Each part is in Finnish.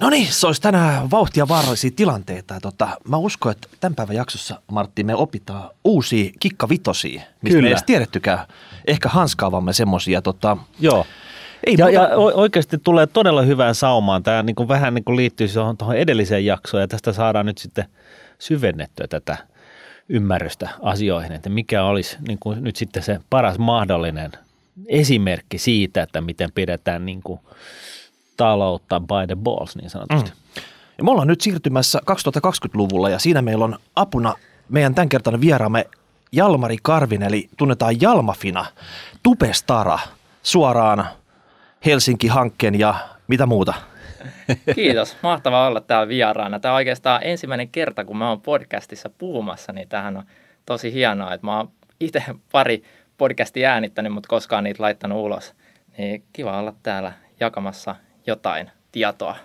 No niin, se olisi tänään vauhtia vaarallisia tilanteita. Ja Tota, mä uskon, että tämän päivän jaksossa, Martti, me opitaan uusia kikkavitosia, mistä me Kyllä. ei edes tiedettykään. Ehkä hanskaavamme semmosia. Tota, Joo. ei Ja, muuta- ja oikeasti tulee todella hyvään saumaan. Tämä niin kuin vähän niin kuin liittyy tuohon edelliseen jaksoon ja tästä saadaan nyt sitten syvennettyä tätä ymmärrystä asioihin, että mikä olisi niin kuin nyt sitten se paras mahdollinen esimerkki siitä, että miten pidetään niin kuin taloutta by the balls niin sanotusti. Mm. Ja me ollaan nyt siirtymässä 2020-luvulla ja siinä meillä on apuna meidän tämänkertainen vieraamme Jalmari Karvin, eli tunnetaan Jalmafina, Tubestara, suoraan Helsinki-hankkeen ja mitä muuta. Kiitos, mahtavaa olla täällä vieraana. Tämä on oikeastaan ensimmäinen kerta, kun mä oon podcastissa puhumassa, niin tähän on tosi hienoa, että mä oon itse pari podcastia äänittänyt, mutta koskaan niitä laittanut ulos. Niin kiva olla täällä jakamassa jotain tietoa.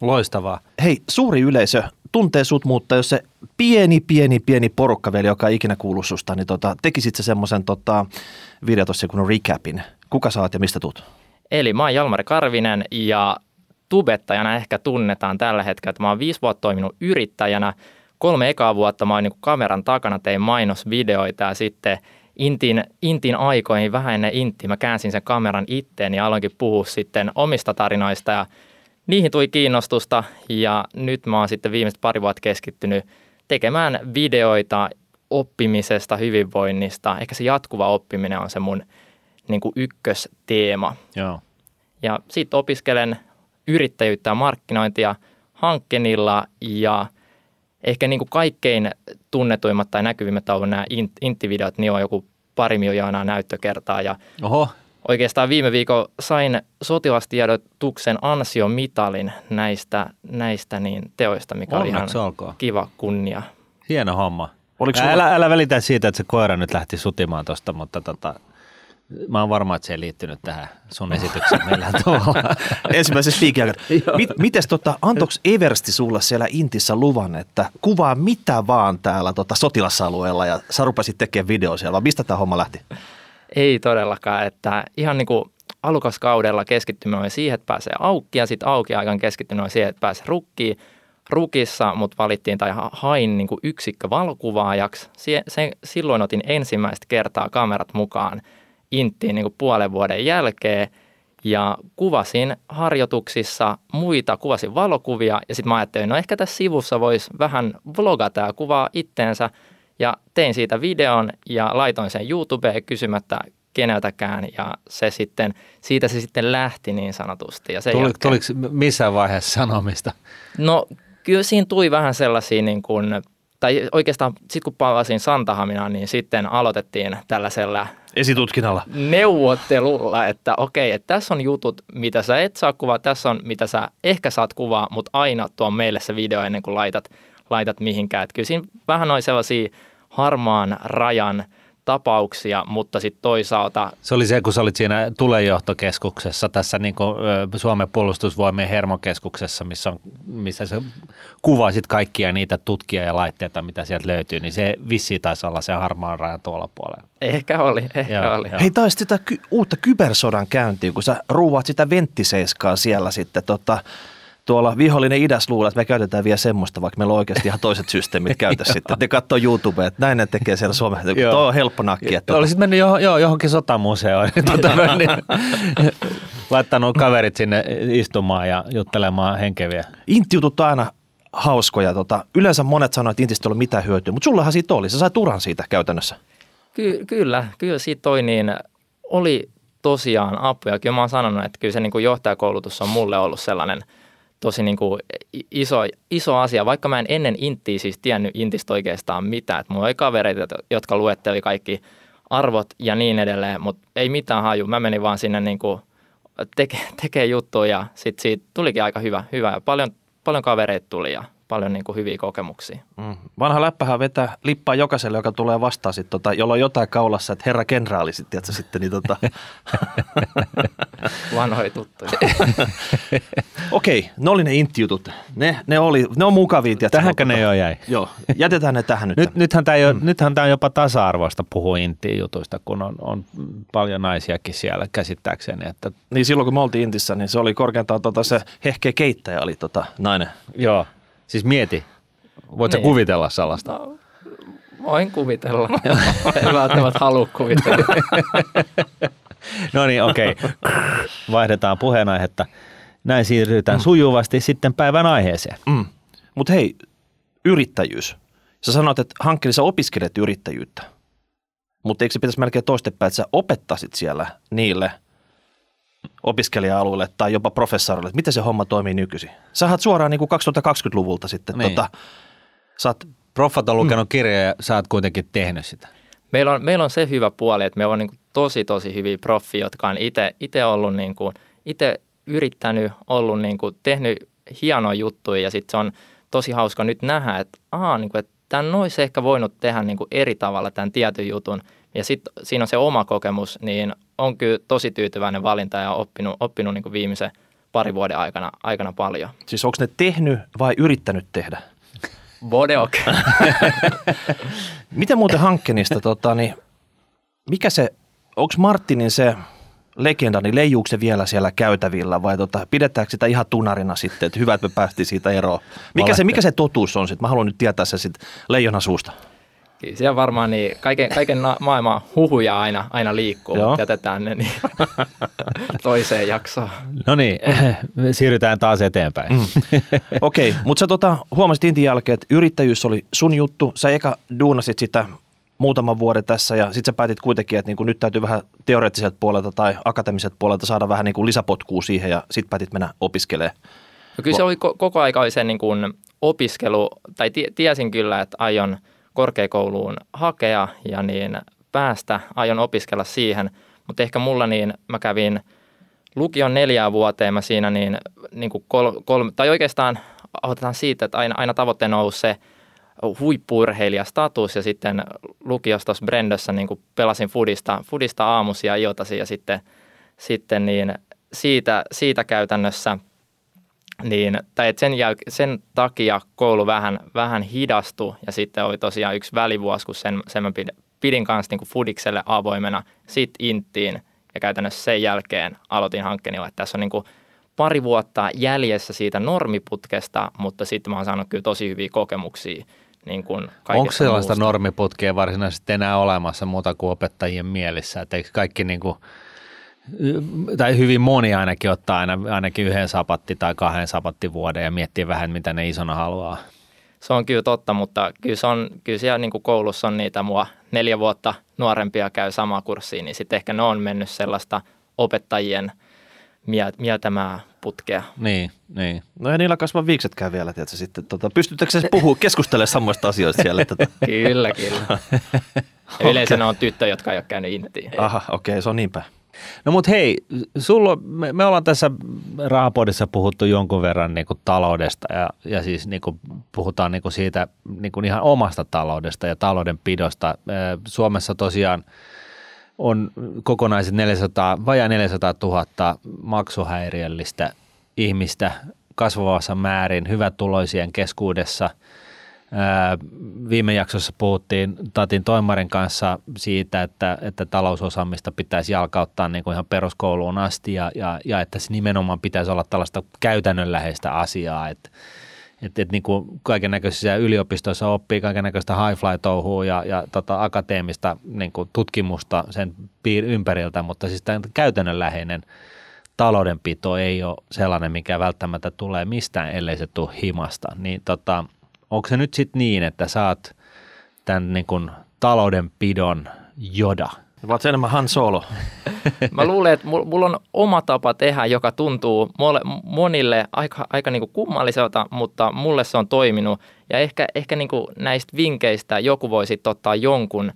Loistavaa. Hei, suuri yleisö tuntee sut, mutta jos se pieni, pieni, pieni porukkaveli, joka ei ikinä kuulu susta, niin tota, tekisit se semmoisen tota, video tuossa kun recapin. Kuka saat ja mistä tuut? Eli mä oon Jalmari Karvinen ja tubettajana ehkä tunnetaan tällä hetkellä, että mä oon viisi vuotta toiminut yrittäjänä. Kolme ekaa vuotta mä oon niin kameran takana, tein mainosvideoita ja sitten Intin, Intin aikoihin, vähän ennen Intiä, mä käänsin sen kameran itteen ja aloinkin puhua sitten omista tarinoista ja niihin tuli kiinnostusta ja nyt mä oon sitten viimeiset pari vuotta keskittynyt tekemään videoita oppimisesta, hyvinvoinnista. Ehkä se jatkuva oppiminen on se mun niin kuin ykkösteema. Joo. Ja sitten opiskelen yrittäjyyttä ja markkinointia Hankkenilla ja ehkä niin kuin kaikkein tunnetuimmat tai näkyvimmät on nämä int- inttivideot, niin on joku pari miljoonaa näyttökertaa ja Oho, oikeastaan viime viikolla sain sotilastiedotuksen ansiomitalin näistä, näistä niin teoista, mikä oli ihan onneksi olkoon. kiva kunnia. Hieno homma. Oliko Älä, sulla- älä, älä välitä siitä, että se koira nyt lähti sutimaan tuosta, mutta tota, mä oon varma, että se ei liittynyt tähän sun esitykseen millään tavalla. Ensimmäisen. Mit, mites tota, antoks Eversti sulle siellä Intissä luvan, että kuvaa mitä vaan täällä tota, sotilasalueella ja sä rupesit tekemään video siellä, vai mistä tämä homma lähti? Ei todellakaan, että ihan niin kuin alukaskaudella keskittyminen oli siihen, että pääsee auki ja sitten auki aikaan keskittyminen oli siihen, että pääsee rukkiin. Rukissa mut valittiin tai ha- hain niin kuin yksikkö valokuvaajaksi. Sie- se, silloin otin ensimmäistä kertaa kamerat mukaan Inttiin niin kuin puolen vuoden jälkeen ja kuvasin harjoituksissa muita, kuvasin valokuvia ja sitten mä ajattelin, no ehkä tässä sivussa voisi vähän vlogata ja kuvaa itteensä ja tein siitä videon ja laitoin sen YouTubeen kysymättä keneltäkään ja se sitten, siitä se sitten lähti niin sanotusti. Ja sen Tuli, jälkeen- tuliko missään vaiheessa sanomista? No kyllä siinä tuli vähän sellaisia niin kuin, tai oikeastaan sitten kun palasin Santahaminaan, niin sitten aloitettiin tällaisella Esitutkinnalla. neuvottelulla, että okei, että tässä on jutut, mitä sä et saa kuvaa, tässä on, mitä sä ehkä saat kuvaa, mutta aina tuo meille se video ennen kuin laitat, laitat mihinkään. Että kyllä siinä vähän oli sellaisia harmaan rajan tapauksia, mutta sitten toisaalta Se oli se, kun sä olit siinä tulejohtokeskuksessa, tässä niin kuin, Suomen puolustusvoimien hermokeskuksessa, missä, on, missä sä kuvasit kaikkia niitä tutkia ja laitteita, mitä sieltä löytyy, niin se vissi taisi olla se harmaan rajan tuolla puolella. ehkä oli, ehkä Joo, oli. joo. Hei, taas sitä ky- uutta kybersodan käyntiin, kun sä ruuvaat sitä venttiseiskaa siellä sitten tota, tuolla vihollinen idäs luulee, että me käytetään vielä semmoista, vaikka meillä on oikeasti ihan toiset systeemit käytössä sitten. Ne katsoo YouTubea, että näin ne tekee siellä Suomessa. Joo. Tuo on helppo nakki. Että tota, Olisit mennyt jo, jo, johonkin sotamuseoon, tota, noin, niin, laittanut kaverit sinne istumaan ja juttelemaan henkeviä. Intti-jutut on aina hauskoja. Tota, yleensä monet sanoo, että Intistä ei ole mitään hyötyä, mutta sullahan siitä oli. Sä sait uran siitä käytännössä. Ky- kyllä, kyllä siitä toi niin, oli tosiaan apuja. Kyllä mä oon sanonut, että kyllä se niin kuin johtajakoulutus on mulle ollut sellainen tosi niin kuin iso, iso asia, vaikka mä en ennen Inttiä siis tiennyt Intistä oikeastaan mitään. Että mulla oli kavereita, jotka luetteli kaikki arvot ja niin edelleen, mutta ei mitään haju. Mä menin vaan sinne niin kuin teke, tekee juttuja ja sitten siitä tulikin aika hyvä, hyvä ja paljon, paljon kavereita tuli ja paljon niin kuin hyviä kokemuksia. Mm. Vanha läppähän vetää lippaa jokaiselle, joka tulee vastaan, sit, tota, jolla on jotain kaulassa, että herra kenraali sitten, tiedätkö, sitten niin tota... Vanhoja tuttuja. Okei, ne oli ne intti-jutut. Ne, ne, oli, ne on mukavia. Tiedätkö, Tähänkö mutta- ne jo jäi? Joo, jätetään ne tähän nyt. Nyt, nythän tämä mm. nythän tää on jopa tasa-arvoista puhua intiin jutuista, kun on, on paljon naisiakin siellä käsittääkseni. Että, Niin silloin kun me oltiin Intissä, niin se oli korkeintaan tota, se hehkeä keittäjä oli tota, nainen. joo, siis mieti, voit sä Niin. kuvitella sellaista? No, voin kuvitella. en välttämättä halua kuvitella. No niin, okei. Okay. Vaihdetaan puheenaihetta. Näin siirrytään sujuvasti sitten päivän aiheeseen. Mm. Mutta hei, yrittäjyys. Sä sanoit, että hankkeen sä opiskelet yrittäjyyttä. Mutta eikö se pitäisi melkein toistepäin, että sä opettaisit siellä niille opiskelija-alueille tai jopa professorille, että miten se homma toimii nykyisin? Sä oot suoraan niin kuin 2020-luvulta sitten. Niin. Tota, sä oot, Proffat on lukenut kirjoja ja sä oot kuitenkin tehnyt sitä. Meillä on, meillä on se hyvä puoli, että me on niin kuin tosi, tosi hyviä proffia, jotka on itse ollut niin kuin, itse yrittänyt, ollut niin kuin, tehnyt hienoja juttuja ja sitten se on tosi hauska nyt nähdä, että, aa, niin kuin, että tämän olisi ehkä voinut tehdä niin kuin eri tavalla tämän tietyn jutun ja sitten siinä on se oma kokemus, niin on kyllä tosi tyytyväinen valinta ja oppinut, oppinut niin kuin viimeisen parin vuoden aikana, aikana paljon. siis onko ne tehnyt vai yrittänyt tehdä? Bodeok. Miten muuten hankkeenista, tota, niin mikä se, onko Martinin se legenda, niin leijuuko se vielä siellä käytävillä vai tota, pidetäänkö sitä ihan tunarina sitten, että hyvä, että me päästiin siitä eroon? Mikä se, mikä se totuus on sitten? Mä haluan nyt tietää se sitten leijonan suusta. Kyllä siellä varmaan niin, kaiken, kaiken na- maailman huhuja aina, aina liikkuu, Joo. jätetään ne niin toiseen jaksoon. No niin, siirrytään taas eteenpäin. Mm. Okei, mutta sä tota, huomasit Intin jälkeen, että yrittäjyys oli sun juttu. Sä eka duunasit sitä muutaman vuoden tässä ja sitten sä päätit kuitenkin, että niinku nyt täytyy vähän teoreettiselta puolelta tai akateemiselta puolelta saada vähän niinku lisäpotkua siihen ja sitten päätit mennä opiskelemaan. No kyllä se oli ko- koko aika oli se niin kuin opiskelu, tai tie- tiesin kyllä, että aion korkeakouluun hakea ja niin päästä, aion opiskella siihen, mutta ehkä mulla niin mä kävin lukion neljää vuoteen, mä siinä niin, niin kuin kol, kolme, tai oikeastaan otetaan siitä, että aina, aina tavoitteena on ollut se huippuurheilijastatus ja sitten lukiossa tuossa Brendössä niin kuin pelasin fudista, fudista aamusia ja iltaisin ja sitten, sitten niin siitä, siitä käytännössä niin, tai et sen, jäl- sen takia koulu vähän, vähän hidastui ja sitten oli tosiaan yksi välivuosi, kun sen, sen mä pidin, pidin kanssa niin kuin Fudikselle avoimena, sitten Inttiin ja käytännössä sen jälkeen aloitin hankkeenilla, että tässä on niin kuin pari vuotta jäljessä siitä normiputkesta, mutta sitten mä oon saanut kyllä tosi hyviä kokemuksia niin kuin Onko sellaista muusta. normiputkea varsinaisesti enää olemassa muuta kuin opettajien mielissä? Et eikö kaikki niin kuin, tai hyvin moni ainakin ottaa aina, ainakin yhden sapatti tai kahden sapattivuoden ja miettii vähän, mitä ne isona haluaa. Se on kyllä totta, mutta kyllä, se on, kyllä siellä niin kuin koulussa on niitä mua neljä vuotta nuorempia käy samaa kurssia, niin sitten ehkä ne on mennyt sellaista opettajien mie- mieltämää putkea. Niin, niin. No ja niillä kasvaa viiksetkään vielä, tiedätkö, sitten. Tota, pystyttekö se puhua, keskustelemaan samoista asioista siellä? Että, tota- Kyllä, kyllä. Ja yleensä ne on tyttöjä, jotka ei ole käynyt intiin. aha, okei, okay, se on niin päin. No mutta hei, sulla, me, me ollaan tässä Rahapodissa puhuttu jonkun verran niin kuin taloudesta ja, ja siis niin kuin puhutaan niin kuin siitä niin kuin ihan omasta taloudesta ja taloudenpidosta. Ee, Suomessa tosiaan on kokonaiset 400, vajaa 400 000 maksuhäiriöllistä ihmistä kasvavassa määrin hyvätuloisien keskuudessa. Viime jaksossa puhuttiin Tatin Toimarin kanssa siitä, että, että talousosaamista pitäisi jalkauttaa niin kuin ihan peruskouluun asti ja, ja, ja että se nimenomaan pitäisi olla tällaista käytännönläheistä asiaa, että että et niin kuin kaiken näköisissä yliopistoissa oppii kaiken näköistä high fly touhua ja, ja tota, akateemista niin kuin tutkimusta sen piir- ympäriltä, mutta siis tämä käytännönläheinen taloudenpito ei ole sellainen, mikä välttämättä tulee mistään, ellei se tule himasta. Niin tota, onko se nyt sitten niin, että saat tämän niin kuin taloudenpidon joda? Vaat enemmän Han Solo. Mä luulen, että mul- mulla on oma tapa tehdä, joka tuntuu mole, monille aika, aika niin kuin kummalliselta, mutta mulle se on toiminut. Ja ehkä, ehkä niin kuin näistä vinkkeistä joku voi sitten ottaa jonkun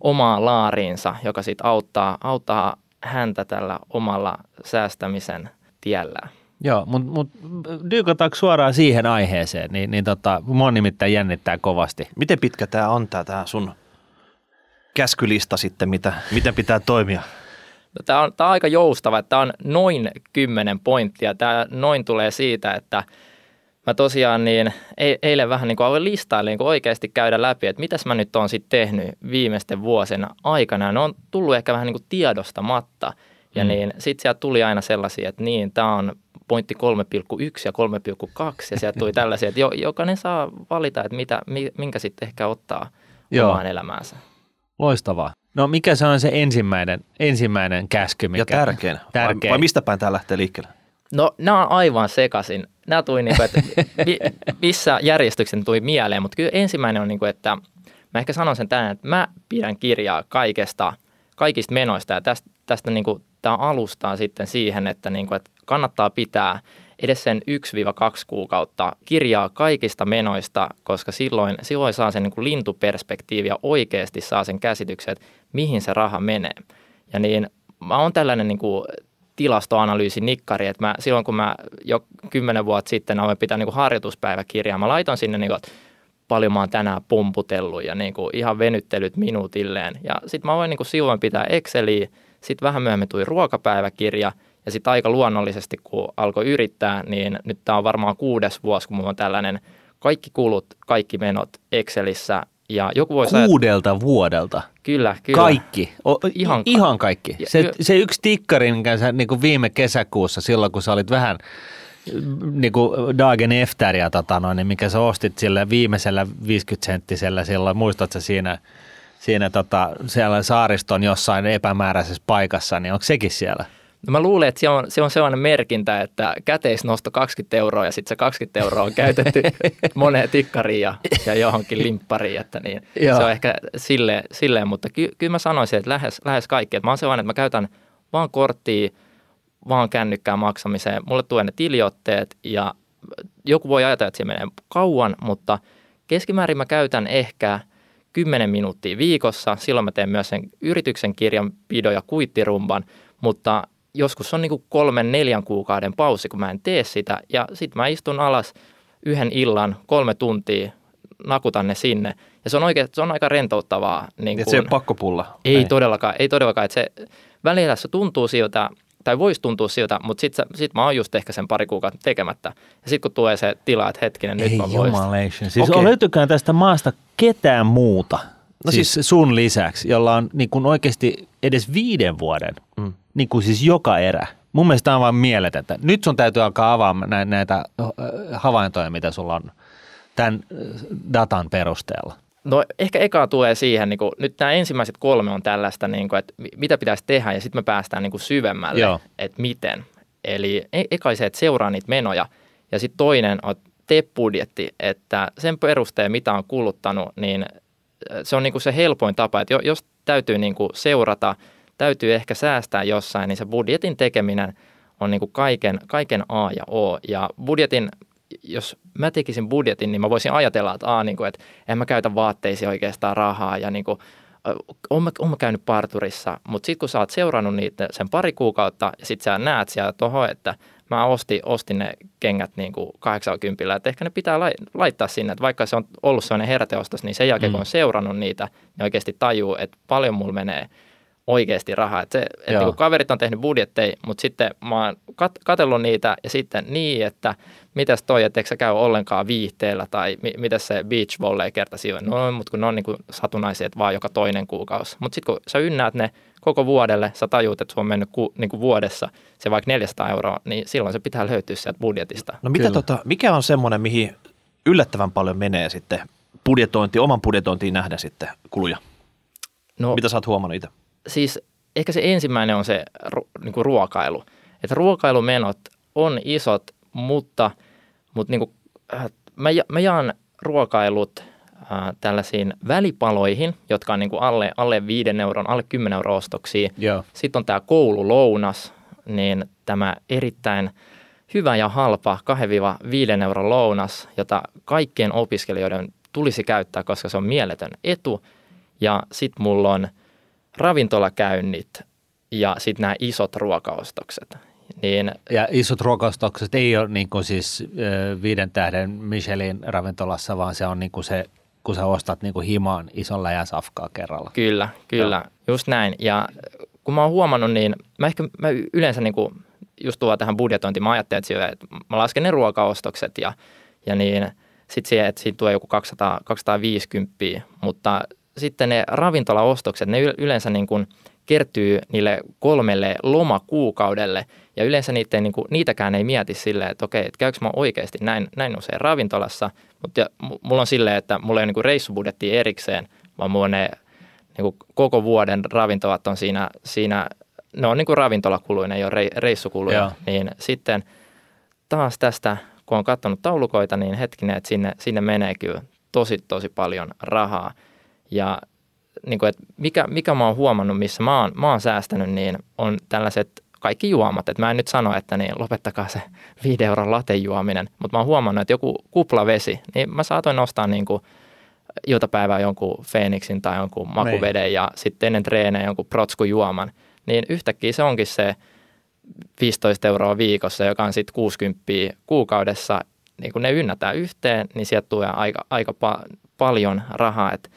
omaan laariinsa, joka sitten auttaa, auttaa häntä tällä omalla säästämisen tiellä. Joo, mutta mut, dyykataanko suoraan siihen aiheeseen, niin, niin tota, mua nimittäin jännittää kovasti. Miten pitkä tämä on tämä, sun käskylista sitten, mitä, miten pitää toimia? No, tämä, on, tämä on aika joustava, tämä on noin 10 pointtia. Tämä noin tulee siitä, että mä tosiaan niin eilen vähän niin kuin aloin listailla niin kuin oikeasti käydä läpi, että mitäs mä nyt oon sitten tehnyt viimeisten vuosina aikana. Ne on tullut ehkä vähän niin kuin tiedostamatta. Ja mm. niin sitten sieltä tuli aina sellaisia, että niin, tämä on pointti 3,1 ja 3,2 ja sieltä tuli tällaisia, että jokainen saa valita, että mitä, minkä sitten ehkä ottaa Joo. omaan elämäänsä. Loistavaa. No mikä se on se ensimmäinen, ensimmäinen käsky? Mikä, ja tärkein. tärkein. Vai, vai mistä päin tämä lähtee liikkeelle? No nämä on aivan sekaisin. Nämä tuli niin kuin, että missä järjestyksen tuli mieleen, mutta kyllä ensimmäinen on niin kuin, että mä ehkä sanon sen tänään, että mä pidän kirjaa kaikesta, kaikista menoista ja tästä, tästä niin kuin, tämä alustaa sitten siihen, että, niin kuin, että kannattaa pitää edes sen 1-2 kuukautta kirjaa kaikista menoista, koska silloin, silloin saa sen niin lintuperspektiivi ja oikeasti saa sen käsityksen, että mihin se raha menee. Ja niin mä oon tällainen niin kuin tilastoanalyysi nikkari, että mä, silloin kun mä jo kymmenen vuotta sitten aloin pitää niin harjoituspäiväkirjaa, mä laitoin sinne niin kuin, että paljon mä oon tänään pumputellut ja niin kuin ihan venyttelyt minuutilleen. Ja sitten mä voin niin kuin silloin pitää Exceliä, sitten vähän myöhemmin tuli ruokapäiväkirja – ja sitten aika luonnollisesti, kun alkoi yrittää, niin nyt tämä on varmaan kuudes vuosi, kun mulla on tällainen kaikki kulut, kaikki menot Excelissä. Ja joku voi Kuudelta ajat... vuodelta? Kyllä, kyllä. Kaikki? O, ihan, ihan kaikki? Se, se yksi tikkari, minkä sä niin kuin viime kesäkuussa, silloin kun sä olit vähän niin kuin Dagen Efteria, tota noin, niin mikä sä ostit sillä viimeisellä 50-senttisellä silloin, muistatko siinä, siinä tota, siellä saariston jossain epämääräisessä paikassa, niin onko sekin siellä? No mä luulen, että se on, se on sellainen merkintä, että käteisnosto 20 euroa ja sitten se 20 euroa on käytetty moneen tikkariin ja, ja johonkin limppariin, että niin, se on ehkä silleen, silleen mutta ky, kyllä mä sanoisin, että lähes, lähes kaikki. Että mä oon sellainen, että mä käytän vaan korttia, vaan kännykkään maksamiseen. Mulle tulee ne tiliotteet ja joku voi ajatella, että se menee kauan, mutta keskimäärin mä käytän ehkä 10 minuuttia viikossa. Silloin mä teen myös sen yrityksen kirjanpidon ja kuittirumban, mutta joskus on niin kuin kolmen, neljän kuukauden pausi, kun mä en tee sitä. Ja sitten mä istun alas yhden illan, kolme tuntia, nakutan ne sinne. Ja se on, oikein, se on aika rentouttavaa. Niin kun, se ei pakkopulla. Ei, ei todellakaan, ei todellakaan. Että se välillä se tuntuu siltä, tai voisi tuntua siltä, mutta sitten sit mä oon just ehkä sen pari kuukautta tekemättä. Ja sitten kun tulee se tila, että hetkinen, nyt ei mä voisin. Siis okay. löytyykään tästä maasta ketään muuta, no siis, siis sun lisäksi, jolla on niin kun oikeasti edes viiden vuoden mm niin kuin siis joka erä. Mun mielestä tämä on vaan mieletöntä. Nyt sun täytyy alkaa avaamaan näitä havaintoja, mitä sulla on tämän datan perusteella. No ehkä eka tulee siihen, niin kuin, nyt nämä ensimmäiset kolme on tällaista, niin kuin, että mitä pitäisi tehdä ja sitten me päästään niin kuin syvemmälle, Joo. että miten. Eli e- eka se, että seuraa niitä menoja ja sitten toinen on tee budjetti, että sen perusteen mitä on kuluttanut, niin se on niin kuin se helpoin tapa, että jos täytyy niin kuin seurata – täytyy ehkä säästää jossain, niin se budjetin tekeminen on niin kuin kaiken, kaiken A ja O. Ja budjetin, jos mä tekisin budjetin, niin mä voisin ajatella, että, A, niin kuin, että en mä käytä vaatteisiin oikeastaan rahaa ja niin kuin, on mä, on mä käynyt parturissa, mutta sitten kun sä oot seurannut niitä sen pari kuukautta ja sitten sä näet siellä toho, että mä ostin, ostin ne kengät niin kuin 80, että ehkä ne pitää laittaa sinne, että vaikka se on ollut sellainen heräteostos, niin sen jälkeen mm. kun on seurannut niitä, niin oikeasti tajuu, että paljon mulla menee – oikeasti rahaa. Että se, että kun kaverit on tehnyt budjetteja, mutta sitten mä oon kat- katsellut niitä ja sitten niin, että mitäs toi, että eikö sä käy ollenkaan viihteellä tai mi- mitä se beach volley kerta siihen. No, mutta kun ne on niin kuin satunnaisia, vaan joka toinen kuukausi. Mutta sitten kun sä ynnäät ne koko vuodelle, sä tajuut, että se on mennyt ku, niin kuin vuodessa se vaikka 400 euroa, niin silloin se pitää löytyä sieltä budjetista. No mitä tota, mikä on semmoinen, mihin yllättävän paljon menee sitten budjetointi, oman budjetointiin nähdä sitten kuluja? No, mitä sä oot huomannut itse? Siis ehkä se ensimmäinen on se niin kuin ruokailu. Että ruokailumenot on isot, mutta, mutta niin kuin, äh, mä, mä jaan ruokailut äh, tällaisiin välipaloihin, jotka on niin kuin alle, alle 5 euron, alle 10 euron ostoksia. Yeah. Sitten on tämä koululounas, niin tämä erittäin hyvä ja halpa 2-5 euron lounas, jota kaikkien opiskelijoiden tulisi käyttää, koska se on mieletön etu. Ja sitten mulla on – ravintolakäynnit ja sitten nämä isot ruokaostokset. Niin, Ja isot ruokaostokset ei ole niin kuin siis viiden tähden Michelin ravintolassa, vaan se on niin kuin se, kun sä ostat niin kuin himaan ison läjän safkaa kerralla. Kyllä, kyllä, Joo. just näin. Ja kun mä oon huomannut, niin mä ehkä mä yleensä niin kuin, just tuo tähän budjetointiin, mä ajattelin, että, että mä lasken ne ruokaostokset ja, ja niin sitten siihen, että siitä tulee joku 200, 250, mutta sitten ne ravintolaostokset, ne yleensä niin kuin kertyy niille kolmelle lomakuukaudelle ja yleensä niitä, niin kuin, niitäkään ei mieti silleen, että okei, että käykö mä oikeasti näin, näin usein ravintolassa, mutta mulla on silleen, että mulla ei ole niin kuin reissubudjetti erikseen, vaan mulla on ne niin kuin koko vuoden ravintolat on siinä, siinä ne on niin kuin ravintolakuluja, ne ei ole reissukuluja, Joo. niin sitten taas tästä, kun on katsonut taulukoita, niin hetkinen, että sinne, sinne menee kyllä tosi, tosi paljon rahaa. Ja niin kuin, että mikä, mikä mä oon huomannut, missä mä oon, mä oon säästänyt, niin on tällaiset kaikki juomat. Et mä en nyt sano, että niin lopettakaa se 5 euron latejuominen, mutta mä oon huomannut, että joku kuplavesi, niin mä saatoin ostaa niin kuin iltapäivää jonkun Phoenixin tai jonkun makuveden niin. ja sitten ennen treenejä jonkun protskujuoman, niin yhtäkkiä se onkin se 15 euroa viikossa, joka on sitten 60 kuukaudessa, niin kun ne ynnätään yhteen, niin sieltä tulee aika, aika pa- paljon rahaa, että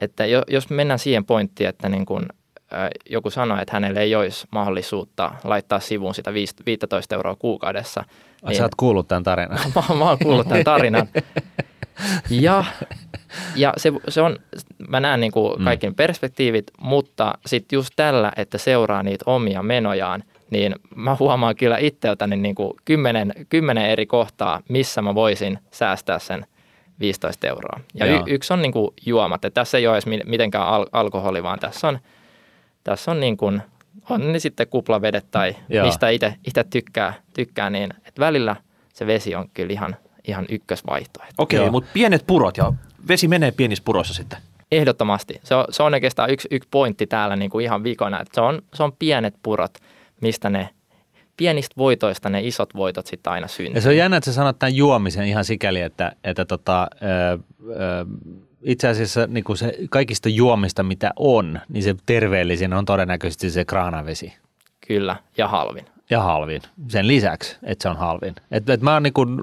että jos mennään siihen pointtiin, että niin kun joku sanoo, että hänelle ei olisi mahdollisuutta laittaa sivuun sitä 15 euroa kuukaudessa. Niin, sä oot kuullut tämän tarinan. mä, mä oon kuullut tämän tarinan. Ja, ja se, se on, mä näen niin kuin kaikki mm. perspektiivit, mutta sitten just tällä, että seuraa niitä omia menojaan, niin mä huomaan kyllä itseltäni niin kuin kymmenen, kymmenen eri kohtaa, missä mä voisin säästää sen 15 euroa. Ja y- yksi on niin kuin juomat. että tässä ei ole edes mitenkään al- alkoholi, vaan tässä on, tässä on niin kuin, on ne sitten kuplavedet tai Joo. mistä itse tykkää, tykkää, niin että välillä se vesi on kyllä ihan, ihan ykkösvaihtoehto. Okei, okay, mutta pienet purot ja vesi menee pienissä puroissa sitten. Ehdottomasti. Se on, se on oikeastaan yksi, yksi pointti täällä niin kuin ihan vikona, että se on, se on pienet purot, mistä ne pienistä voitoista ne isot voitot sitten aina syntyy. Ja se on jännä, että sä sanot tämän juomisen ihan sikäli, että, että tota, ö, ö, itse asiassa niin kuin se kaikista juomista, mitä on, niin se terveellisin on todennäköisesti se kraanavesi. Kyllä, ja halvin. Ja halvin. Sen lisäksi, että se on halvin. Et, et mä oon niin kuin,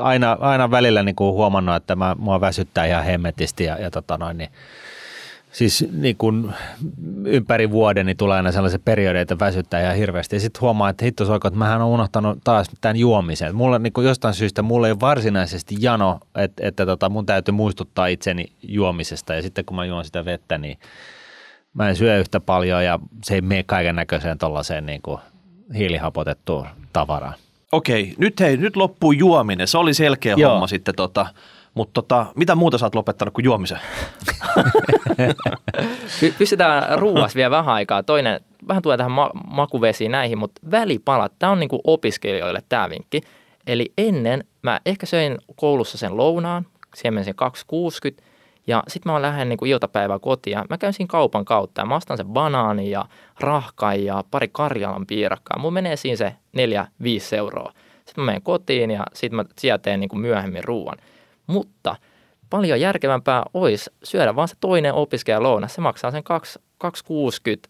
aina, aina välillä niin kuin huomannut, että mä, mua väsyttää ihan hemmetisti ja, ja tota noin, niin siis niin kuin ympäri vuoden niin tulee aina sellaisia periodeita väsyttää ihan hirveästi. Ja sitten huomaa, että hitto soiko, että mähän on unohtanut taas tämän juomisen. Mulla niin jostain syystä mulla ei varsinaisesti jano, että, että tota, mun täytyy muistuttaa itseni juomisesta. Ja sitten kun mä juon sitä vettä, niin mä en syö yhtä paljon ja se ei mene kaiken näköiseen tuollaiseen niin hiilihapotettuun tavaraan. Okei, nyt hei, nyt loppuu juominen. Se oli selkeä Joo. homma sitten tota, mutta tota, mitä muuta sä oot lopettanut kuin juomisen? Pystytään ruuas vielä vähän aikaa. Toinen, vähän tulee tähän ma- makuvesiin näihin, mutta välipalat, tämä on niinku opiskelijoille tämä vinkki. Eli ennen mä ehkä söin koulussa sen lounaan, siihen sen 260, ja sitten mä lähden niin iltapäivää kotiin mä käyn siinä kaupan kautta ja mä ostan sen banaani ja rahkan ja pari Karjalan piirakkaa. Mulla menee siinä se 4-5 euroa. Sitten mä menen kotiin ja sitten mä sieltä teen niin myöhemmin ruoan. Mutta paljon järkevämpää olisi syödä vaan se toinen opiskelijalouna. Se maksaa sen 2,60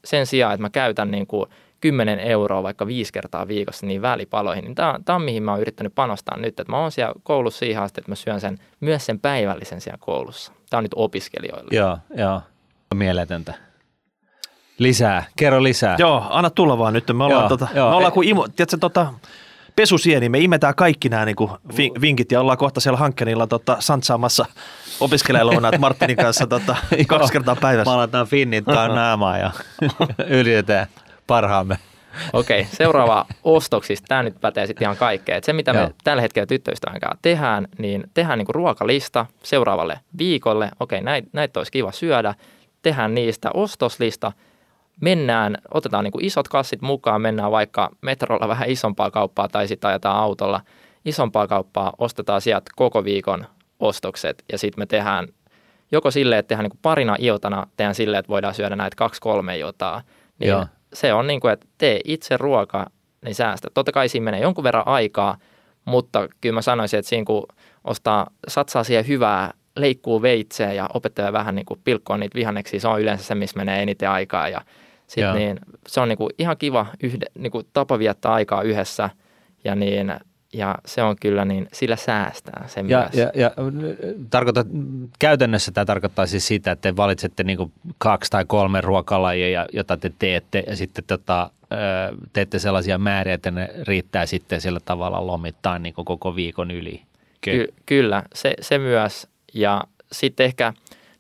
sen sijaan, että mä käytän niin kuin 10 euroa vaikka viisi kertaa viikossa niin välipaloihin. Niin tämä, on, tämä on mihin mä oon yrittänyt panostaa nyt, että mä oon siellä koulussa siihen asti, että mä syön sen, myös sen päivällisen siellä koulussa. Tämä on nyt opiskelijoille. Joo, joo. Mieletöntä. Lisää, kerro lisää. Joo, anna tulla vaan nyt. Me ollaan, joo, tota, joo. Me ollaan kuin imo, tiedätkö, tota, pesusieni, me imetään kaikki nämä niin kuin vinkit ja ollaan kohta siellä hankkeenilla tota, santsaamassa opiskelijalounaat Martinin kanssa tota, kaksi kertaa päivässä. Malataan finnit naamaa ja yritetään parhaamme. Okei, okay, seuraava ostoksista. Tämä nyt pätee sitten ihan kaikkeen. se, mitä me Joo. tällä hetkellä tyttöystävän kanssa tehdään, niin tehdään niin kuin ruokalista seuraavalle viikolle. Okei, okay, näitä näit olisi kiva syödä. Tehdään niistä ostoslista – mennään, otetaan niin kuin isot kassit mukaan, mennään vaikka metrolla vähän isompaa kauppaa tai sitten ajetaan autolla isompaa kauppaa, ostetaan sieltä koko viikon ostokset ja sitten me tehdään joko silleen, että tehdään niin kuin parina iltana, tehdään silleen, että voidaan syödä näitä kaksi-kolme iltaa. Niin Joo. se on niin kuin, että tee itse ruoka, niin säästä. Totta kai siinä menee jonkun verran aikaa, mutta kyllä mä sanoisin, että siinä kun ostaa, satsaa siihen hyvää leikkuu veitseä ja opettaa vähän niin kuin pilkkoa niitä vihanneksia, se on yleensä se, missä menee eniten aikaa ja Sitten niin, se on niin kuin ihan kiva yhde, niin kuin tapa viettää aikaa yhdessä ja niin ja se on kyllä niin, sillä säästää sen ja, myös. ja, ja tarkoita, käytännössä tämä tarkoittaa siis sitä, että te valitsette niin kaksi tai kolme ruokalajia, jota te teette ja sitten tota, teette sellaisia määriä, että ne riittää sitten sillä tavalla lomittain niin koko viikon yli. Ky- kyllä, se, se myös. Ja sitten ehkä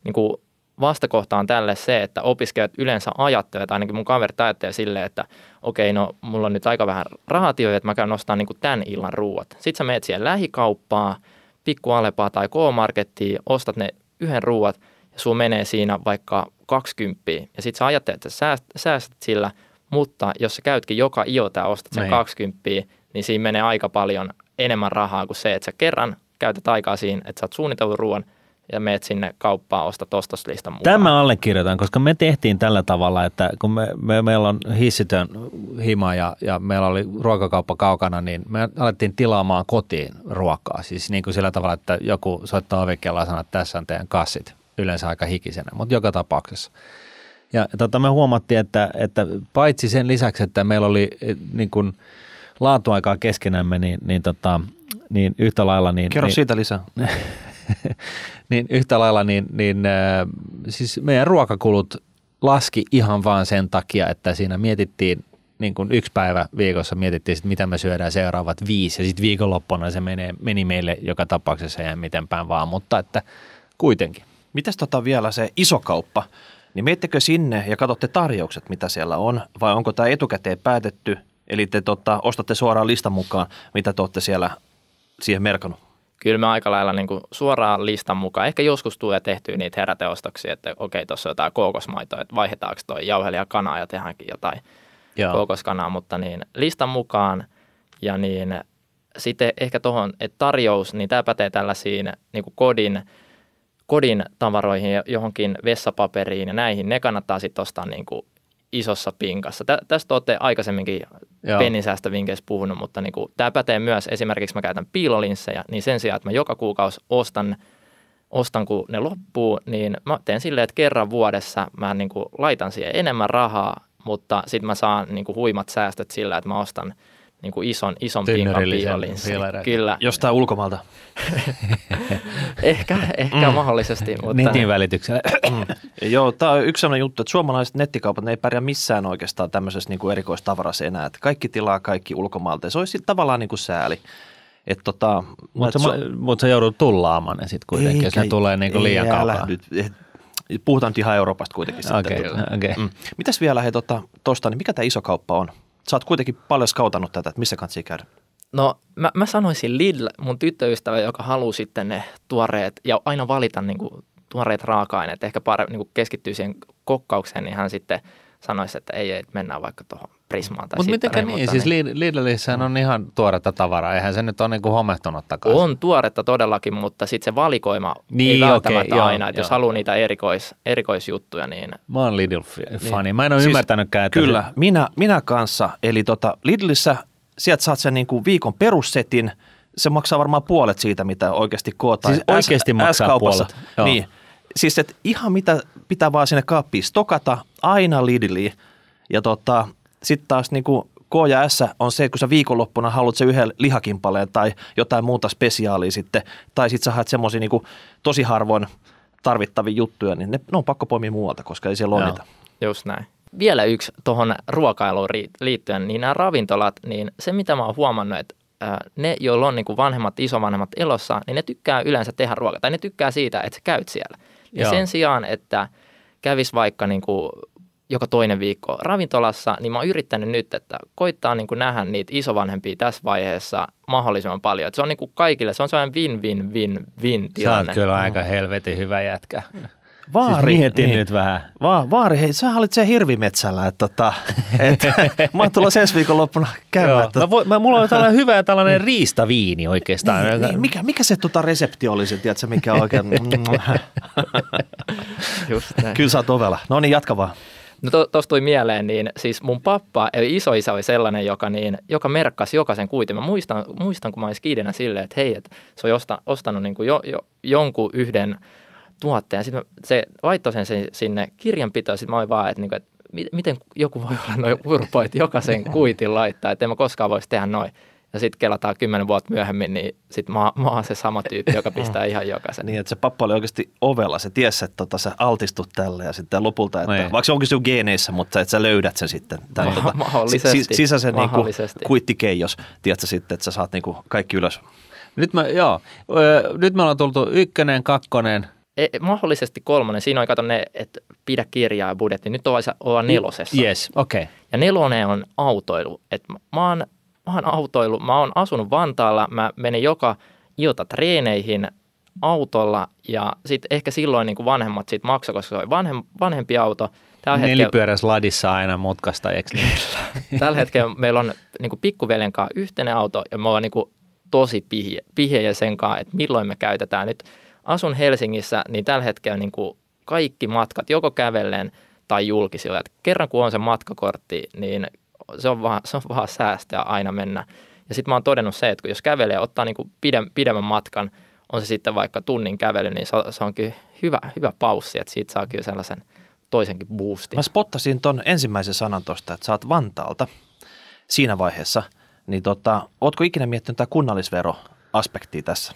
niin kuin vastakohta on tälle se, että opiskelijat yleensä ajattelevat, ainakin mun kaverit ajattelee silleen, että okei, no mulla on nyt aika vähän rahatioja, että mä käyn nostamaan niin tämän illan ruuat. Sitten sä menet siihen lähikauppaa, pikku Alepaa tai K-markettiin, ostat ne yhden ruuat ja sun menee siinä vaikka 20 ja sitten sä ajattelet, että sä säästät sillä, mutta jos sä käytkin joka ilta ja ostat sen Näin. 20, niin siinä menee aika paljon enemmän rahaa kuin se, että sä kerran käytät aikaa siinä, että sä oot suunnitellut ruoan – ja meet sinne kauppaan, ostat ostoslistan mukaan. Tämä allekirjoitan, koska me tehtiin tällä tavalla, että kun me, me, meillä on hissitön hima ja, ja meillä oli ruokakauppa kaukana, niin me alettiin tilaamaan kotiin ruokaa. Siis niin kuin sillä tavalla, että joku soittaa ovikella ja sanoo, että tässä on teidän kassit. Yleensä aika hikisenä, mutta joka tapauksessa. Ja tota, me huomattiin, että, että paitsi sen lisäksi, että meillä oli eh, niin kuin laatuaikaa keskenämme, niin, niin, tota, niin yhtä lailla... Niin, Kerro niin, siitä lisää. niin yhtä lailla niin, niin äh, siis meidän ruokakulut laski ihan vaan sen takia, että siinä mietittiin niin kuin yksi päivä viikossa mietittiin, että mitä me syödään seuraavat viisi ja sitten viikonloppuna se menee, meni meille joka tapauksessa ja mitenpään vaan, mutta että kuitenkin. Mitäs tota vielä se iso kauppa? Niin miettekö sinne ja katsotte tarjoukset, mitä siellä on, vai onko tämä etukäteen päätetty, eli te tota, ostatte suoraan listan mukaan, mitä te olette siellä siihen merkannut? Kyllä me aika lailla niin kuin suoraan listan mukaan, ehkä joskus tulee tehtyä niitä heräteostoksia, että okei, tuossa on jotain kookosmaitoa, että vaihdetaanko toi jauhelia kanaa ja tehdäänkin jotain Joo. kookoskanaa, mutta niin listan mukaan ja niin sitten ehkä tuohon, että tarjous, niin tämä pätee tällaisiin niin kuin kodin, kodin tavaroihin johonkin vessapaperiin ja näihin, ne kannattaa sitten ostaa niin kuin isossa pinkassa. Tä, tästä olette aikaisemminkin pennisäästövinkeissä puhunut, mutta niin kuin, tämä pätee myös esimerkiksi mä käytän piilolinssejä, niin sen sijaan, että mä joka kuukausi ostan, ostan kun ne loppuu, niin mä teen silleen, että kerran vuodessa mä niin kuin, laitan siihen enemmän rahaa, mutta sitten mä saan niin kuin, huimat säästöt sillä, että mä ostan – niin kuin ison, ison pinkan piilolinssi. Kyllä. Jostain ulkomalta. ehkä ehkä mm. mahdollisesti. Mutta... Netin välityksellä. mm. Joo, tämä on yksi sellainen juttu, että suomalaiset nettikaupat ne ei pärjää missään oikeastaan tämmöisessä niin kuin erikoistavarassa enää. Että kaikki tilaa kaikki ulkomailta ja se olisi tavallaan niin kuin sääli. Et tota, mutta so... mut sä joudut tullaamaan ne sitten kuitenkin, Eikä, jos ne tulee niin kuin liian kaukaa. Puhutaan nyt ihan Euroopasta kuitenkin. Okay, okay. Mm. Mitäs vielä he tuosta, tosta, niin mikä tämä iso kauppa on? Sä oot kuitenkin paljon skautannut tätä, että missä kannattaa käydä? No mä, mä sanoisin Lidl, mun tyttöystävä, joka haluaa sitten ne tuoreet ja aina valita niin kuin, tuoreet raaka-aineet, ehkä paremmin niin keskittyy siihen kokkaukseen, niin hän sitten sanoisi, että ei, ei mennään vaikka tuohon Prismaan tai Mut mitenkä niin? Mutta siis niin, Lidlissä on ihan tuoretta tavaraa, eihän se nyt ole niin kuin homehtunut takaisin. On tuoretta todellakin, mutta sitten se valikoima niin, ei välttämättä okay, aina, joo, että joo. jos haluaa niitä erikois, erikoisjuttuja, niin... Mä oon Lidl-fani, niin. mä en ole siis, ymmärtänytkään, että... Kyllä, se... minä, minä kanssa, eli tota, Lidlissä sieltä saat sen niin kuin viikon perussetin, se maksaa varmaan puolet siitä, mitä oikeasti kootaan. Siis oikeasti S- maksaa puolet. Joo. Niin, siis että ihan mitä pitää vaan sinne kaappiin stokata, aina Lidliin. Ja tota, sitten taas niin kuin K ja S on se, kun sä viikonloppuna haluat se yhden lihakimpaleen tai jotain muuta spesiaalia sitten, tai sitten sä haet semmoisia niin tosi harvoin tarvittavia juttuja, niin ne, ne on pakko poimia muualta, koska ei siellä ole niitä. Just näin. Vielä yksi tuohon ruokailuun liittyen, niin nämä ravintolat, niin se mitä mä oon huomannut, että ne, joilla on niin kuin vanhemmat, isovanhemmat elossa, niin ne tykkää yleensä tehdä ruokaa, tai ne tykkää siitä, että sä käyt siellä. Ja Joo. sen sijaan, että kävis vaikka niin kuin joka toinen viikko ravintolassa, niin mä oon yrittänyt nyt, että koittaa niin kuin nähdä niitä isovanhempia tässä vaiheessa mahdollisimman paljon. Että se on niin kuin kaikille, se on sellainen win-win-win-win tilanne. Sä oot kyllä aika helvetin hyvä jätkä. Vaari, siis mietin niin. nyt vähän. Va, vaari, hei, sä olit siellä hirvimetsällä, että tota, et, mä oon tulossa ensi loppuna käymään. Että, mä, mä, mulla on tällainen hyvä tällainen riistaviini oikeastaan. Niin, niin, mikä, mikä se tota resepti olisi, tiedätkö, mikä oikein? Just näin. Kyllä sä oot ovella. No niin, jatka vaan. No tuosta to, tuli mieleen, niin siis mun pappa, eli isoisä oli sellainen, joka, niin, joka merkkasi jokaisen kuitin. Mä muistan, muistan kun mä olin skiidenä silleen, että hei, että se on osta, ostanut niin kuin jo, jo, jonkun yhden tuotteen. Sitten se laittoi sen sinne kirjanpitoon, sitten mä olin vaan, että, niin kuin, että mi- miten joku voi olla noin urpo, että jokaisen kuitin laittaa, että en mä koskaan voisi tehdä noin. Ja sitten kelataan kymmenen vuotta myöhemmin, niin sitten mä, mä oon se sama tyyppi, joka pistää ihan jokaisen. Niin, että se pappa oli oikeasti ovella, se tiesi, että tota, sä altistut tälle ja sitten lopulta, että Niin. vaikka se onkin sinun geeneissä, mutta että sä löydät sen sitten. Tai, Ma- mahdollisesti. si- sisäisen niin kuin, Mahdollisesti. kuittikeijos, tiedätkö sitten, että sä saat niin kuin kaikki ylös. Nyt, mä, joo, nyt me ollaan tultu ykkönen, kakkonen. E, mahdollisesti kolmonen. Siinä on, kato ne, että pidä kirjaa ja budjetti. Nyt ollaan, ollaan nelosessa. Yes, okei. Okay. Ja nelonen on autoilu. Et mä, oon, mä oon autoilu, mä oon asunut Vantaalla, mä menen joka ilta treeneihin autolla ja sitten ehkä silloin niin kuin vanhemmat sit maksoi, koska se oli vanhem, vanhempi auto. Tällä hetkellä, ladissa aina mutkasta, eikö niin? tällä hetkellä meillä on niin kuin pikkuveljen kanssa yhteinen auto ja me ollaan niin kuin tosi pihiä, pihiä sen kanssa, että milloin me käytetään. Nyt asun Helsingissä, niin tällä hetkellä niin kuin kaikki matkat joko kävellen tai julkisilla. Et kerran kun on se matkakortti, niin se on vaan, se on vaan säästöä aina mennä. Ja sitten mä oon todennut se, että kun jos kävelee ottaa niin kuin pidem, pidemmän matkan, on se sitten vaikka tunnin kävely, niin se, on- se on kyllä hyvä, hyvä paussi, että siitä saa kyllä sellaisen toisenkin boostin. Mä spottasin ton ensimmäisen sanan tuosta, että sä oot Vantaalta siinä vaiheessa, niin tota, ootko ikinä miettinyt tämä kunnallisveroaspektia tässä?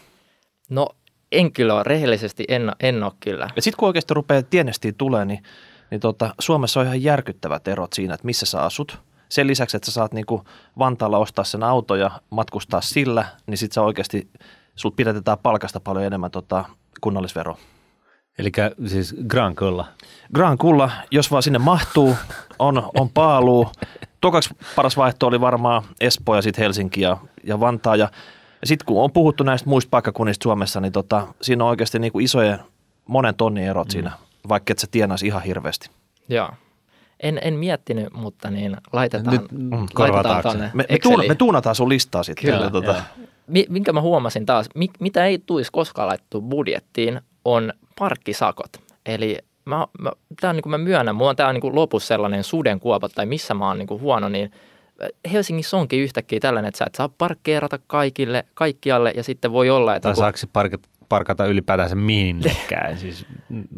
No en kyllä ole, rehellisesti en, en ole kyllä. Ja sitten kun oikeasti rupeaa tienestiin tulee, niin, niin tota, Suomessa on ihan järkyttävät erot siinä, että missä sä asut. Sen lisäksi, että sä saat niinku Vantaalla ostaa sen auto ja matkustaa sillä, niin sitten sä oikeasti, sut pidetään palkasta paljon enemmän tota, kunnallisvero. Eli siis Gran kyllä. Gran Kulla, jos vaan sinne mahtuu, on, on paaluu. Tokaksi paras vaihto oli varmaan Espoo ja sitten Helsinki ja, ja Vantaa. Ja sitten kun on puhuttu näistä muista paikkakunnista Suomessa, niin tota, siinä on oikeasti niinku isojen monen tonnin erot mm. siinä, vaikka et sä tienaisi ihan hirveästi. Joo. En, en miettinyt, mutta niin laitetaan, Nyt, mm, laitetaan tuonne Me, me, tuuna, me tuunataan sun listaa sitten. Kyllä, tota, Mi- minkä mä huomasin taas, mi- mitä ei tulisi koskaan laittua budjettiin, on parkkisakot. Eli mä, mä, tää on niin kuin mä myönnän, mulla on tää niin kuin lopussa sellainen sudenkuopa tai missä mä oon niin kuin huono, niin Helsingissä onkin yhtäkkiä tällainen, että sä et saa parkkeerata kaikille, kaikkialle ja sitten voi olla, että Tai kun- saako se parkata, parkata ylipäätänsä minnekään? siis,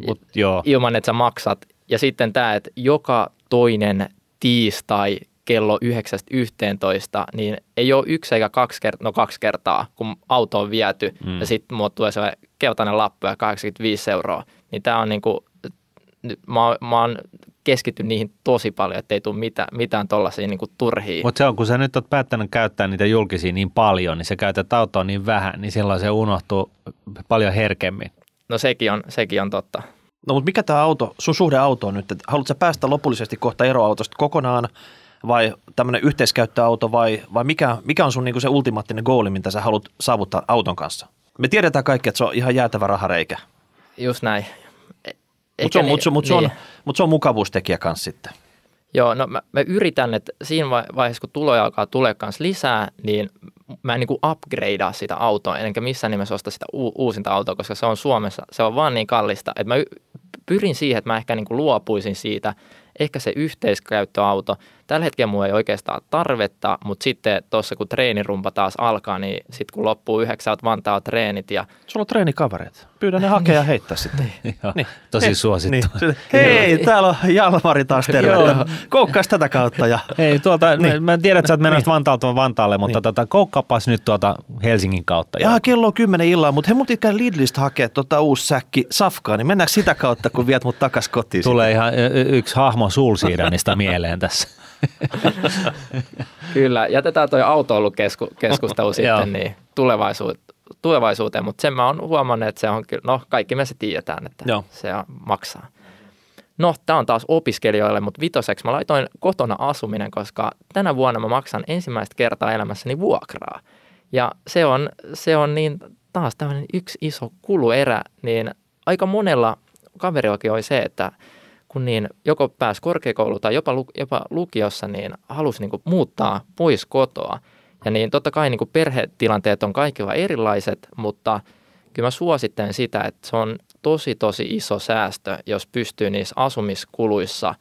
mut, joo. ilman, että sä maksat. Ja sitten tämä, että joka toinen tiistai kello 9.11, niin ei ole yksi eikä kaksi kertaa, no kaksi kertaa, kun auto on viety mm. ja sitten mulle tulee se keltainen lappu ja 85 euroa. Niin tämä on niinku, mä, mä oon keskittynyt niihin tosi paljon, ettei tule mitään, mitään tollaisia niinku turhia. Mutta se on, kun sä nyt oot päättänyt käyttää niitä julkisia niin paljon, niin sä käytät autoa niin vähän, niin silloin se unohtuu paljon herkemmin. No sekin on, sekin on totta. No mutta mikä tämä auto, sun suhde autoon nyt? että Haluatko sä päästä lopullisesti kohta eroautosta kokonaan vai tämmöinen yhteiskäyttöauto vai, vai mikä, mikä on sun niinku se ultimaattinen goali, mitä sä haluat saavuttaa auton kanssa? Me tiedetään kaikki, että se on ihan jäätävä rahareikä, Just näin. Mutta se, on- eikä mut se, mut se, on, niin. mut se on mukavuustekijä kanssa sitten. Joo, no mä, mä yritän, että siinä vai- vaiheessa, kun tuloja alkaa tulee kanssa lisää, niin mä en niin kuin upgradea sitä autoa, enkä missään nimessä osta sitä u- uusinta autoa, koska se on Suomessa, se on vaan niin kallista, että mä pyrin siihen, että mä ehkä niin kuin luopuisin siitä, ehkä se yhteiskäyttöauto. Tällä hetkellä mulla ei oikeastaan tarvetta, mutta sitten tuossa kun treenirumpa taas alkaa, niin sitten kun loppuu yhdeksältä Vantaa treenit ja Sulla on treenikavereita. Pyydä ne hakea ja heittää sitten. Joo, Niin. Tosi suosittu. Niin. Hei, täällä on Jalmari taas terve. Koukkaas tätä kautta. Ja... Ei, tuolta, niin. Niin. mä tiedän, että sä oot menossa Niin. Vantaalta Vantaalle, mutta Niin. tota, koukkapas nyt tuolta Helsingin kautta. Ja kello on kymmenen illaa, mutta he mut käy Lidlistä hakea tota uusi säkki safkaa, niin mennäänkö sitä kautta, kun viet mut takas kotiin? Tulee ihan y- y- yksi hahmo Sulsiidanista mieleen tässä. Kyllä, jätetään toi autoilukeskustelu sitten niin tulevaisuuteen, tulevaisuuteen, mutta sen mä oon huomannut, että se on kyllä, no kaikki me se tiedetään, että Joo. se maksaa. No, tämä on taas opiskelijoille, mutta vitoseksi mä laitoin kotona asuminen, koska tänä vuonna mä maksan ensimmäistä kertaa elämässäni vuokraa. Ja se on, se on niin taas tämmöinen yksi iso kuluerä, niin aika monella kaverillakin oli se, että kun niin joko pääsi korkeakouluun tai jopa, lu- jopa lukiossa, niin halusi niin muuttaa pois kotoa. Ja niin totta kai niin perhetilanteet on kaikilla erilaiset, mutta kyllä mä suosittelen sitä, että se on tosi tosi iso säästö, jos pystyy niissä asumiskuluissa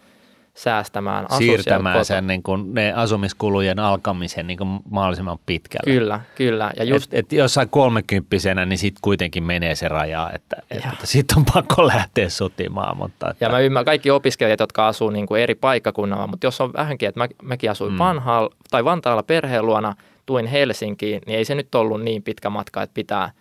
säästämään. Siirtämään sen niin kuin, ne asumiskulujen alkamisen niin kuin mahdollisimman pitkälle. Kyllä, kyllä. Ja just, Et, et jossain kolmekymppisenä, niin sitten kuitenkin menee se raja, että, että sitten on pakko lähteä sotimaan. Mutta että, ja mä ymmärrän kaikki opiskelijat, jotka asuu niin kuin eri paikkakunnalla, mutta jos on vähänkin, että mä, mäkin asuin mm. Vanhaalla tai Vantaalla perheen luona, tuin Helsinkiin, niin ei se nyt ollut niin pitkä matka, että pitää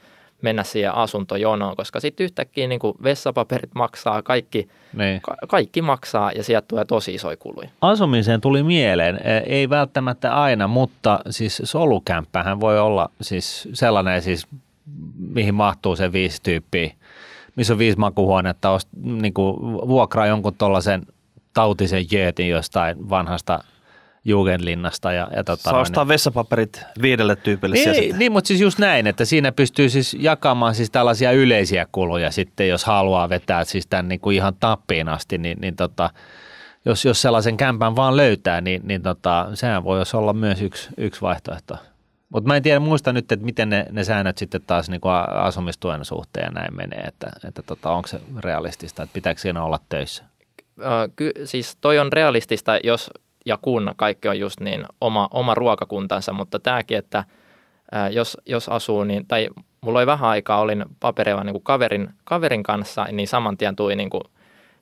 mennä siihen asuntojonoon, koska sitten yhtäkkiä niin kuin vessapaperit maksaa, kaikki, niin. ka- kaikki maksaa ja sieltä tulee tosi isoja kuluja. Asumiseen tuli mieleen, e, ei välttämättä aina, mutta siis solukämppähän voi olla siis sellainen siis, mihin mahtuu se viisi tyyppiä, missä on viisi makuhuonetta, ost, niin kuin vuokraa jonkun tuollaisen tautisen jeetin jostain vanhasta Jugendlinnasta. Ja, ja tota, Saa ostaa vessapaperit viidelle tyypille niin, siellä niin, niin, mutta siis just näin, että siinä pystyy siis jakamaan siis tällaisia yleisiä kuluja sitten, jos haluaa vetää siis tämän niin kuin ihan tappiin asti, niin, niin tota, jos, jos sellaisen kämpän vaan löytää, niin, niin tota, sehän voi olla myös yksi, yksi vaihtoehto. Mutta mä en tiedä, muista nyt, että miten ne, ne säännöt sitten taas niin kuin asumistuen suhteen ja näin menee, että, että tota, onko se realistista, että pitääkö siinä olla töissä? Ky, siis toi on realistista, jos ja kun kaikki on just niin oma, oma ruokakuntansa, mutta tämäkin, että jos, jos asuu, niin, tai mulla oli vähän aikaa, olin paperilla niin kaverin, kaverin kanssa, niin saman tien tuli niin kuin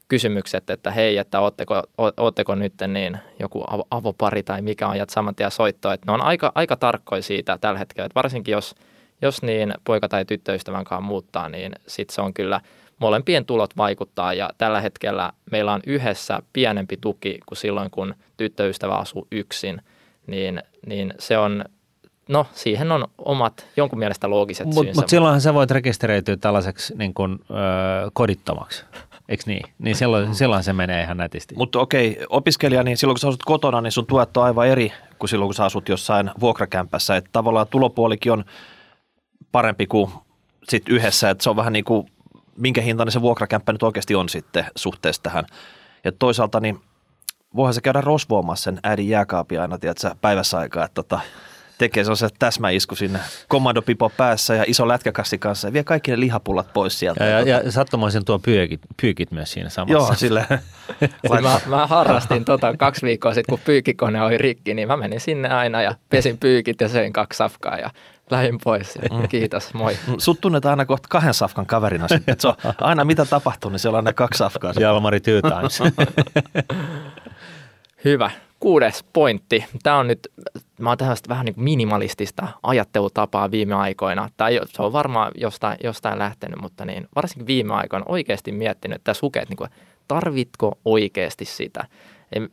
kysymykset, että hei, että ootteko, ootteko nyt niin joku avopari tai mikä on, ja saman tien soittoa, että ne on aika, aika tarkkoja siitä tällä hetkellä, että varsinkin jos, jos niin poika tai tyttöystävän kanssa muuttaa, niin sitten se on kyllä – molempien tulot vaikuttaa ja tällä hetkellä meillä on yhdessä pienempi tuki kuin silloin, kun tyttöystävä asuu yksin, niin, niin se on, no siihen on omat jonkun mielestä loogiset Mut, syynsä. Mutta silloinhan sä voit rekisteröityä tällaiseksi niin kuin, ö, kodittomaksi, eikö niin? Niin silloin, silloin se menee ihan nätisti. Mutta okei, opiskelija, niin silloin kun sä asut kotona, niin sun tuet on aivan eri kuin silloin kun sä asut jossain vuokrakämpässä. Että tavallaan tulopuolikin on parempi kuin sit yhdessä, että se on vähän niin kuin minkä hintainen se vuokrakämppä nyt oikeasti on sitten suhteessa tähän. Ja toisaalta niin voihan se käydä rosvoamassa sen äidin jääkaapia aina, tiedätkö, päivässä aikaa, että tota, tekee se täsmäisku sinne kommandopipo päässä ja iso lätkäkassi kanssa ja vie kaikki ne lihapullat pois sieltä. Ja, ja, ja sattumoisin tuo pyykit, pyykit myös siinä samassa. Joo, sille. mä, mä, harrastin tota kaksi viikkoa sitten, kun pyykkikone oli rikki, niin mä menin sinne aina ja pesin pyykit ja söin kaksi safkaa ja lähin pois. Mm. Kiitos, moi. Mm, sut tunnetaan aina kohta kahden safkan kaverina sitten. Se on aina mitä tapahtuu, niin siellä on ne kaksi safkaa. Jalmari Two Times. Hyvä. Kuudes pointti. Tämä on nyt, mä oon tällaista vähän niin kuin minimalistista ajattelutapaa viime aikoina. Tai se on varmaan jostain, jostain lähtenyt, mutta niin, varsinkin viime aikoina oikeasti miettinyt, että että niin kuin, tarvitko oikeasti sitä.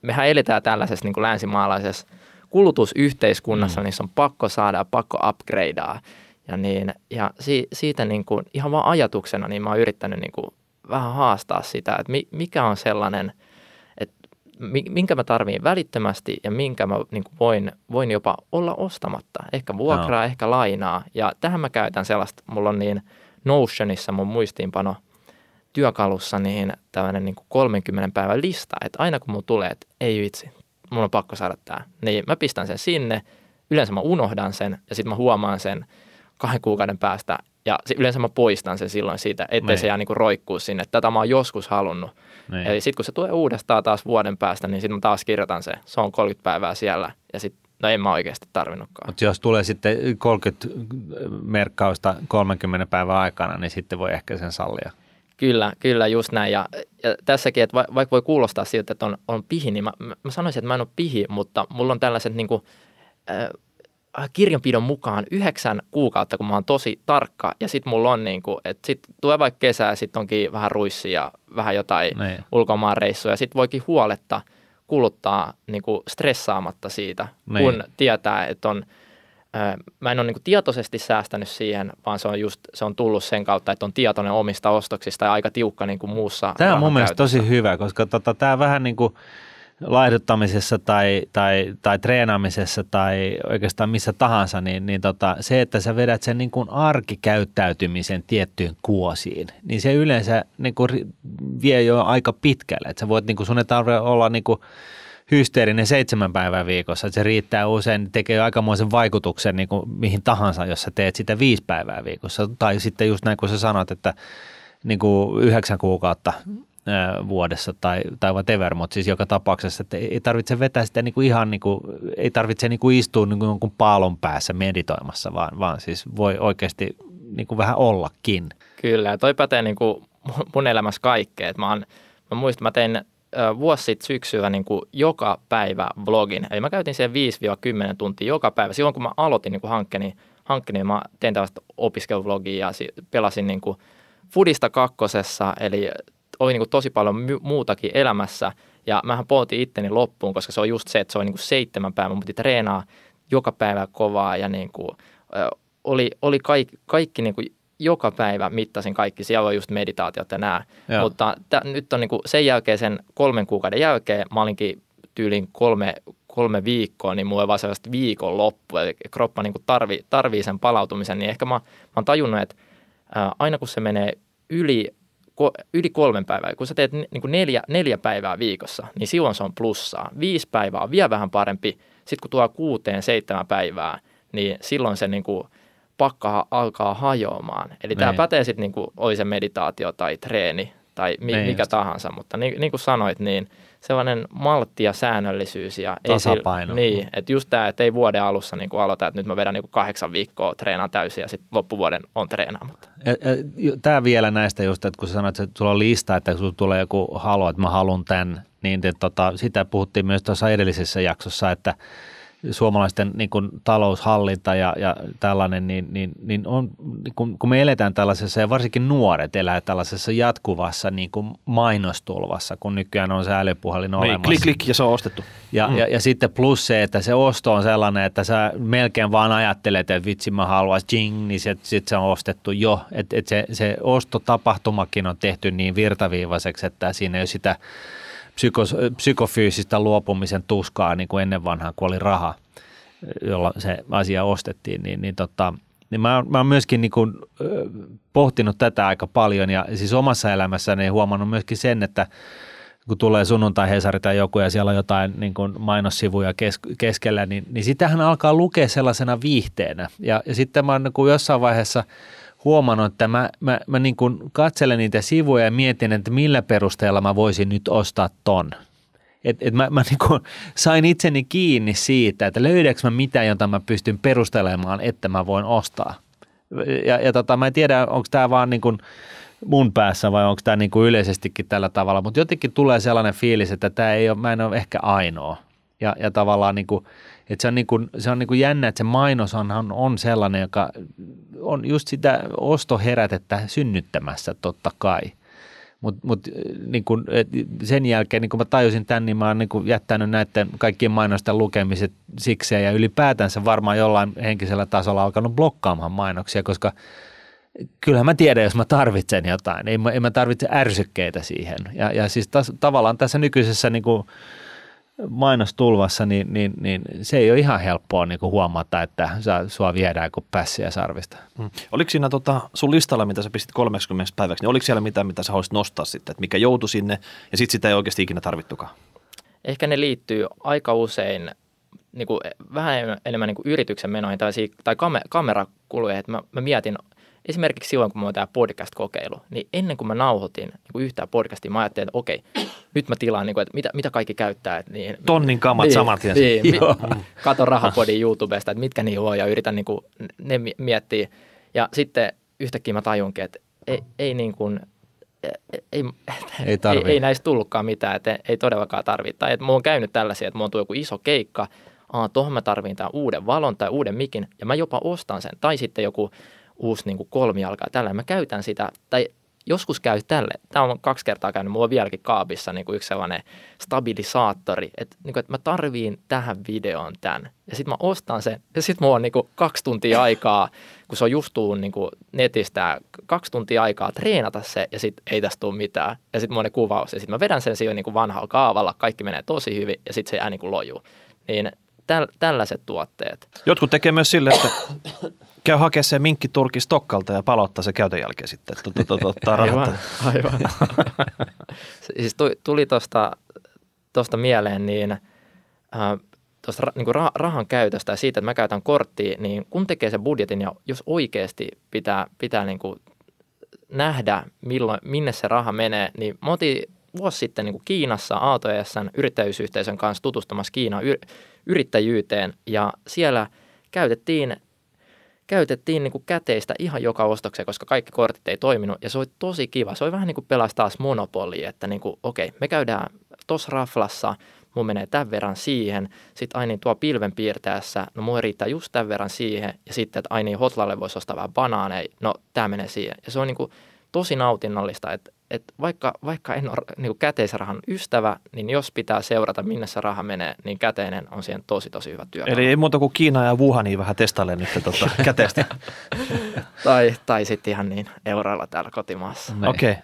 Mehän eletään tällaisessa niin kuin länsimaalaisessa kulutusyhteiskunnassa, mm. se on pakko saada ja pakko upgradea. Ja, niin, ja si, siitä niin kuin, ihan vaan ajatuksena niin mä oon yrittänyt niin kuin vähän haastaa sitä, että mikä on sellainen, että minkä mä tarviin välittömästi ja minkä mä niin kuin voin, voin jopa olla ostamatta. Ehkä vuokraa, no. ehkä lainaa. Ja tähän mä käytän sellaista, mulla on niin Notionissa mun muistiinpano työkalussa niin tällainen niin kuin 30 päivän lista, että aina kun mulla tulee, että ei vitsi, mun on pakko saada tämä. Niin mä pistän sen sinne, yleensä mä unohdan sen ja sitten mä huomaan sen kahden kuukauden päästä ja yleensä mä poistan sen silloin siitä, ettei niin. se jää niinku roikkuu sinne. Tätä mä oon joskus halunnut. Niin. Eli sitten kun se tulee uudestaan taas vuoden päästä, niin sitten mä taas kirjoitan se. Se on 30 päivää siellä ja sitten No en mä oikeasti tarvinnutkaan. Mutta jos tulee sitten 30 merkkausta 30 päivän aikana, niin sitten voi ehkä sen sallia. Kyllä, kyllä just näin. Ja, ja tässäkin, että va, vaikka voi kuulostaa siltä, että on, on pihi, niin mä, mä sanoisin, että mä en ole pihi, mutta mulla on tällaiset niin kuin, äh, kirjanpidon mukaan yhdeksän kuukautta, kun mä oon tosi tarkka. Ja sitten mulla on niin kuin, että sit tulee vaikka kesää, sitten onkin vähän ruissia ja vähän jotain niin. ulkomaanreissuja. Sitten voikin huoletta kuluttaa niin kuin stressaamatta siitä, niin. kun tietää, että on – mä en ole niin tietoisesti säästänyt siihen, vaan se on just se on tullut sen kautta, että on tietoinen omista ostoksista ja aika tiukka niin kuin muussa. Tämä on mun mielestä tosi hyvä, koska tota, tämä vähän niin kuin laihduttamisessa tai, tai, tai treenaamisessa tai oikeastaan missä tahansa, niin, niin tota, se, että sä vedät sen niin kuin arkikäyttäytymisen tiettyyn kuosiin, niin se yleensä niin kuin vie jo aika pitkälle. Että sä voit, niin kuin, sun ei tarvitse olla niin kuin hysteerinen seitsemän päivää viikossa, että se riittää usein, tekee aikamoisen vaikutuksen niin kuin mihin tahansa, jos sä teet sitä viisi päivää viikossa. Tai sitten just näin kuin sä sanot, että niin kuin yhdeksän kuukautta vuodessa tai, tai whatever, mutta siis joka tapauksessa, että ei tarvitse vetää sitä niin kuin ihan niin kuin, ei tarvitse niin kuin istua niin kuin jonkun paalon päässä meditoimassa, vaan, vaan siis voi oikeasti niin kuin vähän ollakin. Kyllä, ja toi pätee niin kuin mun elämässä kaikkea. Mä, mä muistan, mä tein vuosi sitten syksyllä niin kuin joka päivä vlogin. Eli mä käytin siihen 5-10 tuntia joka päivä. Silloin kun mä aloitin niin kuin hankkeni, hankkeni, mä tein tällaista opiskeluvlogia ja pelasin niin kuin Fudista kakkosessa, eli oli niin kuin tosi paljon muutakin elämässä. Ja mähän poltin itteni loppuun, koska se on just se, että se oli niin kuin seitsemän päivää. Mä piti treenaa joka päivä kovaa ja niin kuin, oli, oli kaikki, kaikki niin kuin joka päivä mittasin kaikki, siellä on just meditaatiot ja nämä. Joo. Mutta t- nyt on niin kuin sen jälkeen, sen kolmen kuukauden jälkeen, mä olinkin tyylin kolme, kolme viikkoa, niin mulla on vaan sellaista viikon loppu, eli kroppa niin kuin tarvii, tarvii sen palautumisen, niin ehkä mä, mä oon tajunnut, että ää, aina kun se menee yli, ko, yli kolmen päivää, kun sä teet niin kuin neljä, neljä päivää viikossa, niin silloin se on plussaa. Viisi päivää on vielä vähän parempi, sitten kun tuo kuuteen, seitsemän päivää, niin silloin se niin kuin – pakka alkaa hajoamaan. Eli niin. tämä pätee sitten, niin kuin oli se meditaatio tai treeni tai mi- niin mikä just. tahansa, mutta niin, niin kuin sanoit, niin sellainen maltti ja säännöllisyys. Ja Tasapaino. Ei, niin, että just tämä, että ei vuoden alussa niin kuin aloita, että nyt mä vedän niin kuin kahdeksan viikkoa treenaan täysin ja sitten loppuvuoden on treenaamatta. Tämä vielä näistä just, että kun sä sanoit, että sulla on lista, että sulla tulee joku halu, että mä haluan tämän, niin te, tota, sitä puhuttiin myös tuossa edellisessä jaksossa, että suomalaisten niin kuin, taloushallinta ja, ja tällainen, niin, niin, niin on, niin kun, kun me eletään tällaisessa, ja varsinkin nuoret elää tällaisessa jatkuvassa niin kuin mainostulvassa, kun nykyään on se älypuhelin niin, olemassa. Klik, klik ja se on ostettu. Ja, mm. ja, ja sitten plus se, että se osto on sellainen, että sä melkein vaan ajattelet, että vitsi mä haluaisin jing, niin sitten sit se on ostettu jo. Että et se, se ostotapahtumakin on tehty niin virtaviivaiseksi, että siinä ei ole sitä psykos, psykofyysistä luopumisen tuskaa niin kuin ennen vanhaa, kun oli raha, jolla se asia ostettiin, niin, niin, tota, niin mä, mä oon myöskin niin kuin, pohtinut tätä aika paljon ja siis omassa elämässäni huomannut myöskin sen, että kun tulee sunnuntai Hesari tai joku ja siellä on jotain niin kuin mainossivuja kes, keskellä, niin, niin sitähän alkaa lukea sellaisena viihteenä. Ja, ja sitten mä oon niin jossain vaiheessa – huomannut, että mä, mä, mä niin kuin katselen niitä sivuja ja mietin, että millä perusteella mä voisin nyt ostaa ton. Et, et mä, mä niin kuin sain itseni kiinni siitä, että löydänkö mä mitään, jota mä pystyn perustelemaan, että mä voin ostaa. Ja, ja tota, mä en tiedä, onko tämä vaan niin kuin mun päässä vai onko tämä niin kuin yleisestikin tällä tavalla, mutta jotenkin tulee sellainen fiilis, että tämä ei ole, mä en ole ehkä ainoa. Ja, ja tavallaan niin kuin, että se on, niin kuin, se on niin kuin jännä, että se mainos on, sellainen, joka on just sitä ostoherätettä synnyttämässä totta kai. Mutta mut, niin sen jälkeen, niin kun mä tajusin tämän, niin mä oon niin jättänyt näiden kaikkien mainosten lukemiset sikseen ja ylipäätänsä varmaan jollain henkisellä tasolla alkanut blokkaamaan mainoksia, koska kyllähän mä tiedän, jos mä tarvitsen jotain. Ei mä, ei mä tarvitse ärsykkeitä siihen. Ja, ja siis tas, tavallaan tässä nykyisessä niin kuin, mainostulvassa, niin, niin, niin se ei ole ihan helppoa niin kuin huomata, että sua viedään kuin pässiä sarvista. Hmm. Oliko siinä tota, sun listalla, mitä sä pistit 30 päiväksi, niin oliko siellä mitään, mitä sä haluaisit nostaa sitten, että mikä joutui sinne ja sitten sitä ei oikeasti ikinä tarvittukaan? Ehkä ne liittyy aika usein niin kuin vähän enemmän niin kuin yrityksen menoihin tai, tai kamerakuluihin, että mä, mä mietin – esimerkiksi silloin, kun mä tämä podcast-kokeilu, niin ennen kuin mä nauhoitin niin yhtään podcastia, mä ajattelin, että okei, nyt mä tilaan, niin kuin, että mitä, mitä kaikki käyttää. Että niin, Tonnin kamat niin, saman tien. Niin, mi, katon rahapodin YouTubesta, että mitkä niillä on ja yritän niin kuin, ne miettiä. Ja sitten yhtäkkiä mä tajunkin, että ei, ei niin kuin, ei, ei, ei, ei, ei näistä tullutkaan mitään, että ei todellakaan tarvitse. Tai että mulla on käynyt tällaisia, että mulla on tullut joku iso keikka, Aa, tuohon mä tarvitsen tämän uuden valon tai uuden mikin, ja mä jopa ostan sen. Tai sitten joku uusi niin kuin kolmijalka. Tällä mä käytän sitä, tai joskus käy tälle. Tämä on kaksi kertaa käynyt, mulla on vieläkin kaapissa niin kuin yksi sellainen stabilisaattori, että, niin kuin, että mä tarviin tähän videoon tämän. Ja sitten mä ostan sen, ja sitten mulla on niin kuin kaksi tuntia aikaa, kun se on just tullut niin kuin netistä, kaksi tuntia aikaa treenata se, ja sitten ei tästä tule mitään. Ja sitten mulla on ne kuvaus, ja sitten mä vedän sen siihen niin vanhalla kaavalla, kaikki menee tosi hyvin, ja sitten se jää niin kuin lojuu. Niin täl, tällaiset tuotteet. Jotkut tekee myös sille, että käy hakea se minkki turki Stokkalta ja palauttaa se käytön jälkeen sitten. Aivan, aivan. siis tuli tuosta tosta mieleen, niin äh, tuosta niin rahan käytöstä ja siitä, että mä käytän korttia, niin kun tekee sen budjetin ja jos oikeasti pitää, pitää niin kuin nähdä, milloin, minne se raha menee, niin mä otin vuosi sitten niin kuin Kiinassa ATSn yrittäjyysyhteisön kanssa tutustumassa Kiinan yrittäjyyteen ja siellä käytettiin käytettiin niin kuin käteistä ihan joka ostokseen, koska kaikki kortit ei toiminut ja se oli tosi kiva. Se oli vähän niin kuin pelas taas monopoli, että niin kuin, okei, me käydään tuossa raflassa, mun menee tämän verran siihen, sitten aina tuo pilven piirtäessä, no mun riittää just tämän verran siihen, ja sitten, että aina hotlalle voisi ostaa vähän banaaneja, no tämä menee siihen. Ja se on niin kuin tosi nautinnollista, että, että vaikka, vaikka en ole niin kuin käteisrahan ystävä, niin jos pitää seurata, minne se raha menee, niin käteinen on siihen tosi, tosi hyvä työ. Eli ei muuta kuin Kiina ja Wuhani vähän testaille nyt tota, käteistä. tai, tai sitten ihan niin euroilla täällä kotimaassa. Okei. Okay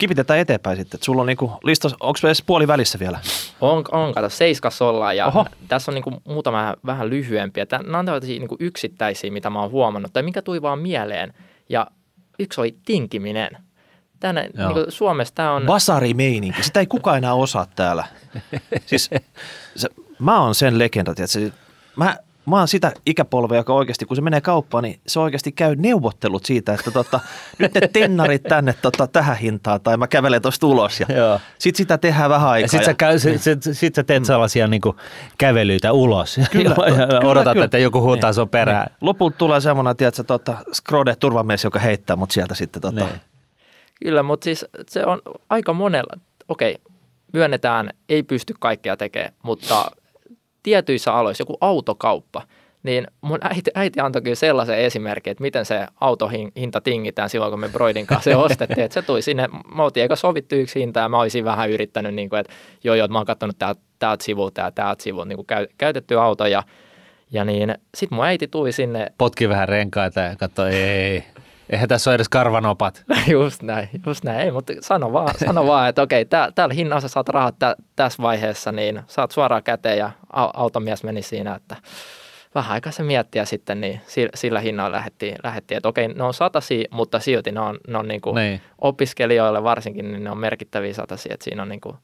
kipitetään eteenpäin sitten. Et sulla on niinku lista, onko edes puoli välissä vielä? On, on kato, seiskas ollaan ja Oho. tässä on niinku muutama vähän lyhyempiä. Nämä on tällaisia niinku yksittäisiä, mitä mä oon huomannut tai mikä tuli vaan mieleen. Ja yksi oli tinkiminen. Tänne, niinku Suomessa tämä on... Basarimeininki, sitä ei kukaan enää osaa täällä. siis se, mä oon sen legenda, että mä mä oon sitä ikäpolvea, joka oikeasti, kun se menee kauppaan, niin se oikeasti käy neuvottelut siitä, että tota, nyt ne tennarit tänne tota, tähän hintaan, tai mä kävelen tuosta ulos. Ja sitten sitä tehdään vähän aikaa. Sitten ja... sä, sit, sit sä teet sellaisia niin kuin, kävelyitä ulos kyllä, ja, ja odotat, kyllä. että joku huutaa niin, sun perään. Niin. Lopulta tulee semmoinen, tiedätkö, tota, Skrode turvamies, joka heittää mut sieltä sitten. Tota. Niin. Kyllä, mutta siis se on aika monella, okei, myönnetään, ei pysty kaikkea tekemään, mutta tietyissä aloissa, joku autokauppa, niin mun äiti, äiti antoi kyllä sellaisen esimerkin, että miten se autohinta tingitään silloin, kun me Broidin kanssa se ostettiin. Että se tuli sinne, me oltiin eikä sovittu yksi hinta ja mä olisin vähän yrittänyt, niin kuin, että joo joo, mä oon katsonut täältä, täältä sivulta ja täältä sivulta niin käy, käytetty auto ja, ja niin sitten mun äiti tuli sinne. Potki vähän renkaita ja katsoi, ei, Eihän tässä ole edes karvanopat. just näin, just näin. Ei, mutta sano vaan, sano vaan että okei, tää, täällä hinnassa saat rahat tä, tässä vaiheessa, niin saat suoraan käteen ja automies meni siinä, että vähän aikaa se miettiä sitten, niin sillä hinnalla lähdettiin, lähdettiin että okei, ne on satasi, mutta silti ne on, ne on niin kuin niin. opiskelijoille varsinkin, niin ne on merkittäviä satasi, että siinä on niin kuin,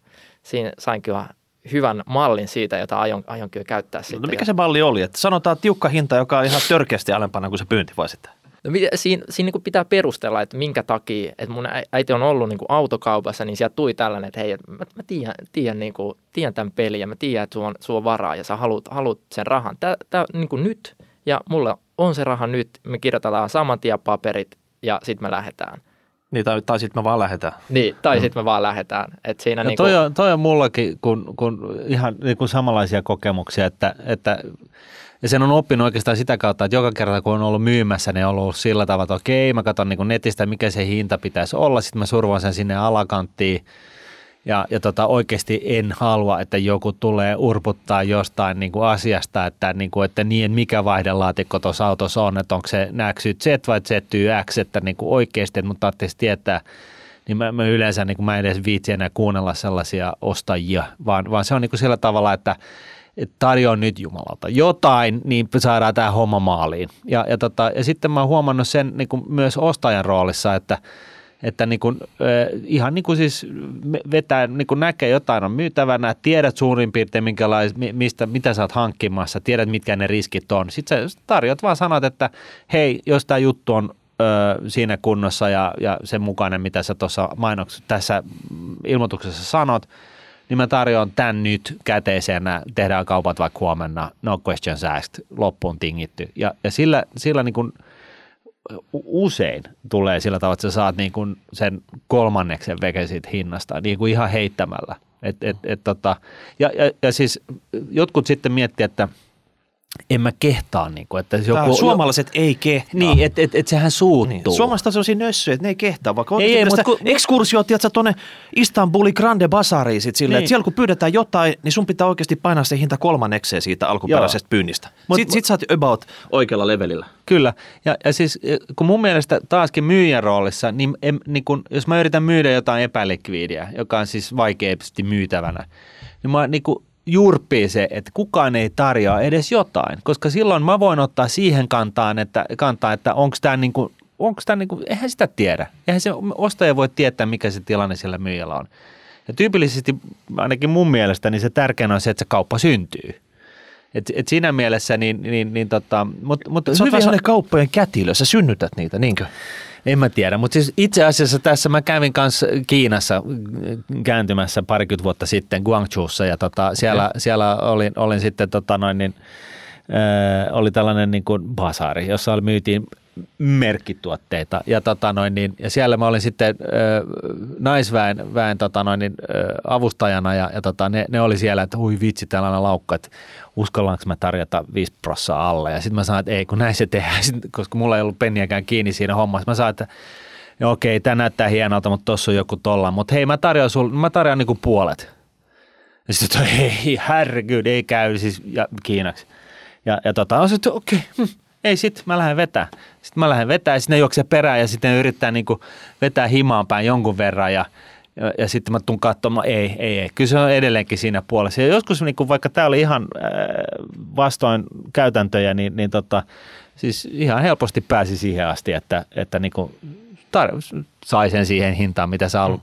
siinä sain kyllä hyvän mallin siitä, jota aion, aion kyllä käyttää no, sitten. No mikä se malli oli? Että sanotaan tiukka hinta, joka on ihan törkeästi alempana kuin se pyynti vai sitten? No, siinä siinä niin pitää perustella, että minkä takia, että mun äiti on ollut niin autokaupassa, niin sieltä tuli tällainen, että hei, että mä, mä tiedän, tiedän, niin kuin, tiedän tämän pelin ja mä tiedän, että sulla on, sulla on varaa ja sä haluat, haluat sen rahan. Tää, tää niin nyt ja mulla on se raha nyt, me kirjoitetaan saman tien paperit ja sitten me lähdetään. Niin, tai, tai sitten me vaan lähdetään. Niin, tai mm. sitten me vaan lähdetään. Et siinä niin toi, on, toi on mullakin kun, kun ihan niin kuin samanlaisia kokemuksia, että, että ja sen on oppinut oikeastaan sitä kautta, että joka kerta kun on ollut myymässä, niin on ollut sillä tavalla, että okei, mä katson niin netistä, mikä se hinta pitäisi olla, sitten mä survan sen sinne alakanttiin, ja, ja tota, oikeasti en halua, että joku tulee urputtaa jostain niin kuin asiasta, että, niin kuin, että niin, mikä vaihdelaatikko tuossa autossa on, että onko se XYZ vai ZYX, että niin kuin oikeasti, että mun tarvitsisi tietää, niin mä, mä yleensä niin kuin mä en edes viitsi enää kuunnella sellaisia ostajia, vaan, vaan se on niin kuin sillä tavalla, että että tarjoa nyt Jumalalta jotain, niin saadaan tämä homma maaliin. Ja, ja, tota, ja sitten mä oon huomannut sen niin kuin myös ostajan roolissa, että, että niin kuin, ihan niin kuin siis vetää, niin kuin näkee jotain on myytävänä, tiedät suurin piirtein minkälais, mistä, mitä sä oot hankkimassa, tiedät mitkä ne riskit on. Sitten sä tarjot vaan sanot, että hei, jos tämä juttu on siinä kunnossa ja, ja sen mukainen, mitä sä tuossa mainoksessa tässä ilmoituksessa sanot, niin mä tarjoan tämän nyt käteisenä, tehdään kaupat vaikka huomenna, no questions asked, loppuun tingitty. Ja, ja sillä, sillä niin kuin usein tulee sillä tavalla, että sä saat niin kuin sen kolmanneksen veke siitä hinnasta niin kuin ihan heittämällä. Et, et, et tota, ja, ja, ja siis jotkut sitten miettii, että – en mä kehtaa. Niin kuin, että joku, suomalaiset jo, ei kehtaa. Niin, että et, et sehän suuttuu. Niin. Suomalaiset on sellaisia nössöjä, että ne ei kehtaa. Vaikka ei, ei, mutta kun, ekskursio, tiedätkö, tuonne Istanbulin Grande Basariin sit silleen, niin. että siellä kun pyydetään jotain, niin sun pitää oikeasti painaa se hinta kolmannekseen siitä alkuperäisestä Joo. pyynnistä. Mut, sitten sit sä oot about oikealla levelillä. Kyllä, ja, ja siis kun mun mielestä taaskin myyjän roolissa, niin, em, niin kun, jos mä yritän myydä jotain epälikviidiä, joka on siis vaikeasti myytävänä, niin mä niin kun, jurppii se, että kukaan ei tarjoa edes jotain, koska silloin mä voin ottaa siihen kantaan, että, kantaa, että onko tämä niin kuin, onko tämä niin kuin, eihän sitä tiedä. Eihän se ostaja voi tietää, mikä se tilanne sillä myyjällä on. Ja tyypillisesti, ainakin mun mielestä, niin se tärkeänä on se, että se kauppa syntyy. Et, et siinä mielessä, niin, niin, niin tota, mutta mut Sä oot hyvin- vähän sellainen kauppojen kätilö, sä synnytät niitä, niinkö? En mä tiedä, mutta siis itse asiassa tässä mä kävin kanssa Kiinassa äh, kääntymässä parikymmentä vuotta sitten Guangzhoussa ja tota, siellä, siellä olin, olin sitten tota noin niin, äh, oli tällainen niin kuin basaari, jossa oli, myytiin merkkituotteita ja, tota noin niin, ja siellä mä olin sitten äh, naisväen väen, tota noin niin, äh, avustajana ja, ja tota, ne, ne, oli siellä, että hui vitsi tällainen laukka, että uskallanko mä tarjota 5 prossaa alle ja sitten mä sanoin, että ei kun näin se tehdään, Sit, koska mulla ei ollut penniäkään kiinni siinä hommassa. Mä sanoin, että Joo, okei, tämä näyttää hienolta, mutta tuossa on joku tolla. Mutta hei, mä tarjoan, sul, mä tarjoan niinku puolet. Ja sitten hei, herregud, ei käy siis ja, Kiinaksi. Ja, ja tota, on sitten, okei, hm, ei sit, mä lähden vetää. Sitten mä lähden vetää ja sitten ne juoksee perään ja sitten ne yrittää niinku vetää himaan päin jonkun verran ja, ja, ja sitten mä tuun katsomaan, ei, ei, ei. Kyllä se on edelleenkin siinä puolessa. Ja joskus, niinku, vaikka tämä oli ihan äh, vastoin käytäntöjä, niin, niin tota, siis ihan helposti pääsi siihen asti, että, että niinku tar- sai sen siihen hintaan, mitä sä ollut.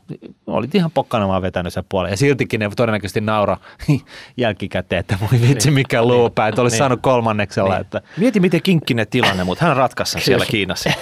Olit ihan pokkana vaan vetänyt sen puolen. Ja siltikin ne todennäköisesti naura jälkikäteen, että voi vitsi mikä luupää, että olisi Niin. saanut kolmanneksella. Että, Mieti, miten kinkkinen tilanne, mutta hän ratkaisi siellä Kiinassa.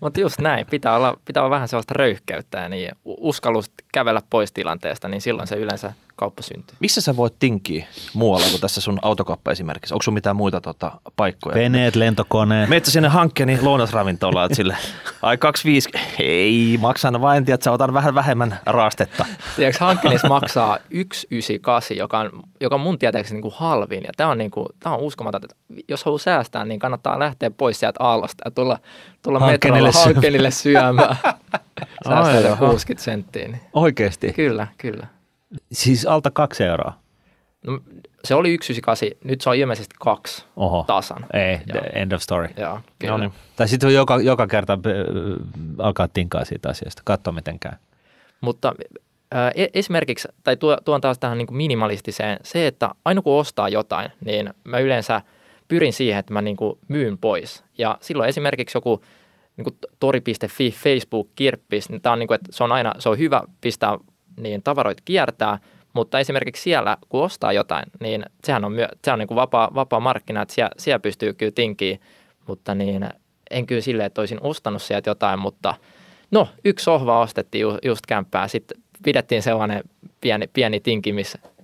Mutta just näin, pitää olla, pitää olla vähän sellaista röyhkeyttä ja niin u- uskallus kävellä pois tilanteesta, niin silloin se yleensä kauppa syntyy. Missä sä voit tinkiä muualla kuin tässä sun autokauppa esimerkiksi? Onko sun mitään muita tota, paikkoja? veneet, lentokoneet. Meet sä sinne hankkeeni lounasravintolaan, että sille, ai 25, ei, maksan vain, että sä otan vähän vähemmän raastetta. Tiedätkö, hankkeessa maksaa 198, joka on, joka on mun tietääkseni niin kuin halvin. Ja tämä on, niin kuin, tämä on uskomatonta. että Jos haluaa säästää, niin kannattaa lähteä pois sieltä aallosta ja tulla, tulla Hankkeenille metrolla syömään. hankkeenille syömään. Säästää Ai, se jaha. 60 senttiä. Niin. Oikeasti? Kyllä, kyllä. Siis alta kaksi euroa. No, se oli 198, nyt se on ilmeisesti kaksi Oho. tasan. Ei, Joo. end of story. Joo, kyllä. No niin. Tai sitten joka, joka kerta äh, alkaa tinkaa siitä asiasta. Katso miten käy. Mutta ää, e- esimerkiksi, tai tuo, tuon taas tähän niin kuin minimalistiseen, se, että aina kun ostaa jotain, niin mä yleensä pyrin siihen, että mä niin kuin myyn pois. Ja silloin esimerkiksi joku niin tori.fi, Facebook, kirppis, niin tää on niin kuin, että se on aina, se on hyvä pistää niin tavaroita kiertää, mutta esimerkiksi siellä, kun ostaa jotain, niin sehän on, myö, se on niin kuin vapaa, vapaa markkina, että siellä, siellä pystyy kyllä tinkiin, mutta niin en kyllä silleen, että olisin ostanut sieltä jotain, mutta no yksi sohva ostettiin ju, just kämppää, sitten pidettiin sellainen pieni, pieni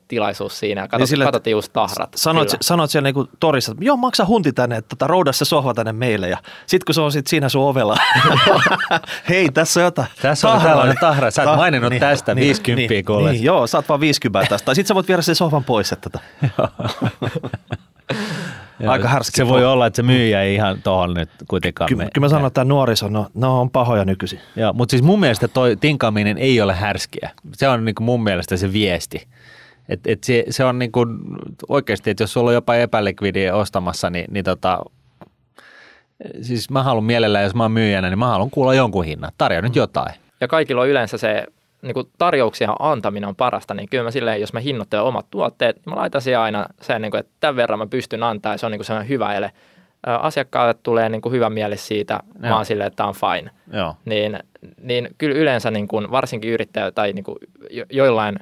tinkimistilaisuus siinä ja katsot, Niin niin katsottiin just tahrat. Sanoit, sanoit siellä niinku torissa, että joo, maksa hunti tänne, että tota, rouda se sohva tänne meille. Ja sit kun se on sit siinä sun ovella, hei, tässä on jotain. Tässä on tällainen tahra. Sä et maininnut tästä 50 niin, kuules. niin, joo, saat vaan 50 tästä. Tai sit sä voit viedä sen sohvan pois. Että tota. Joo, Aika härski Se voi olla, että se myyjä ei ihan tuohon nyt kuitenkaan Kyllä, mene. kyllä mä sanon, että tämä nuoriso, no, no on pahoja nykyisin. Joo, mutta siis mun mielestä toi tinkaaminen ei ole härskiä. Se on niinku mun mielestä se viesti. Et, et se, se on niinku oikeasti, että jos sulla on jopa epälikvidiä ostamassa, niin, niin tota, siis mä haluan mielellään, jos mä oon myyjänä, niin mä haluan kuulla jonkun hinnan. Tarjoa nyt jotain. Ja kaikilla on yleensä se niin kuin tarjouksien antaminen on parasta, niin kyllä mä silleen, jos mä hinnoittelen omat tuotteet, niin mä laitan siihen aina sen, niin kuin, että tämän verran mä pystyn antaa ja se on niin kuin sellainen hyvä ele. Asiakkaalle tulee niin kuin hyvä mieli siitä, mä Joo. oon silleen, että tämä on fine. Joo. Niin, niin kyllä yleensä niin kuin, varsinkin yrittäjä tai niin kuin jo, joillain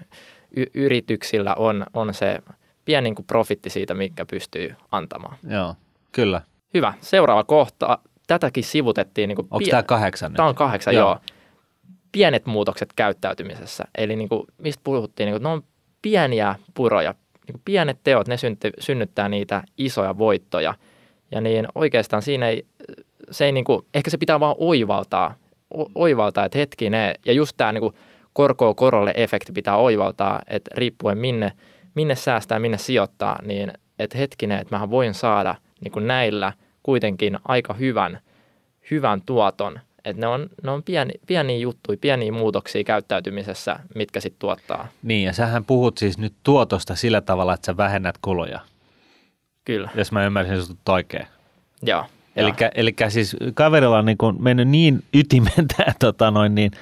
y- yrityksillä on, on se pieni niin kuin profitti siitä, mikä pystyy antamaan. Joo, kyllä. Hyvä. Seuraava kohta. Tätäkin sivutettiin. Niin kuin Onko tämä kahdeksan nyt? Tämä on kahdeksan, Joo. joo. Pienet muutokset käyttäytymisessä. Eli niin kuin, mistä puhuttiin, niin kuin, ne on pieniä puroja. Niin pienet teot, ne synty, synnyttää niitä isoja voittoja. Ja niin oikeastaan siinä ei, se ei niin kuin, ehkä se pitää vaan oivaltaa, o, oivaltaa, että hetkinen, ja just tämä niin kuin korkoa korolle efekti pitää oivaltaa, että riippuen minne, minne säästää, minne sijoittaa, niin että hetkinen, että mähän voin saada niin kuin näillä kuitenkin aika hyvän, hyvän tuoton. Että ne on, ne on pieni, pieniä juttuja, pieniä muutoksia käyttäytymisessä, mitkä sitten tuottaa. Niin, ja sähän puhut siis nyt tuotosta sillä tavalla, että sä vähennät kuluja, Kyllä, jos mä ymmärsin sut oikein. joo. Eli, siis kaverilla on niin kuin mennyt niin ytimen tämä tota noin niin,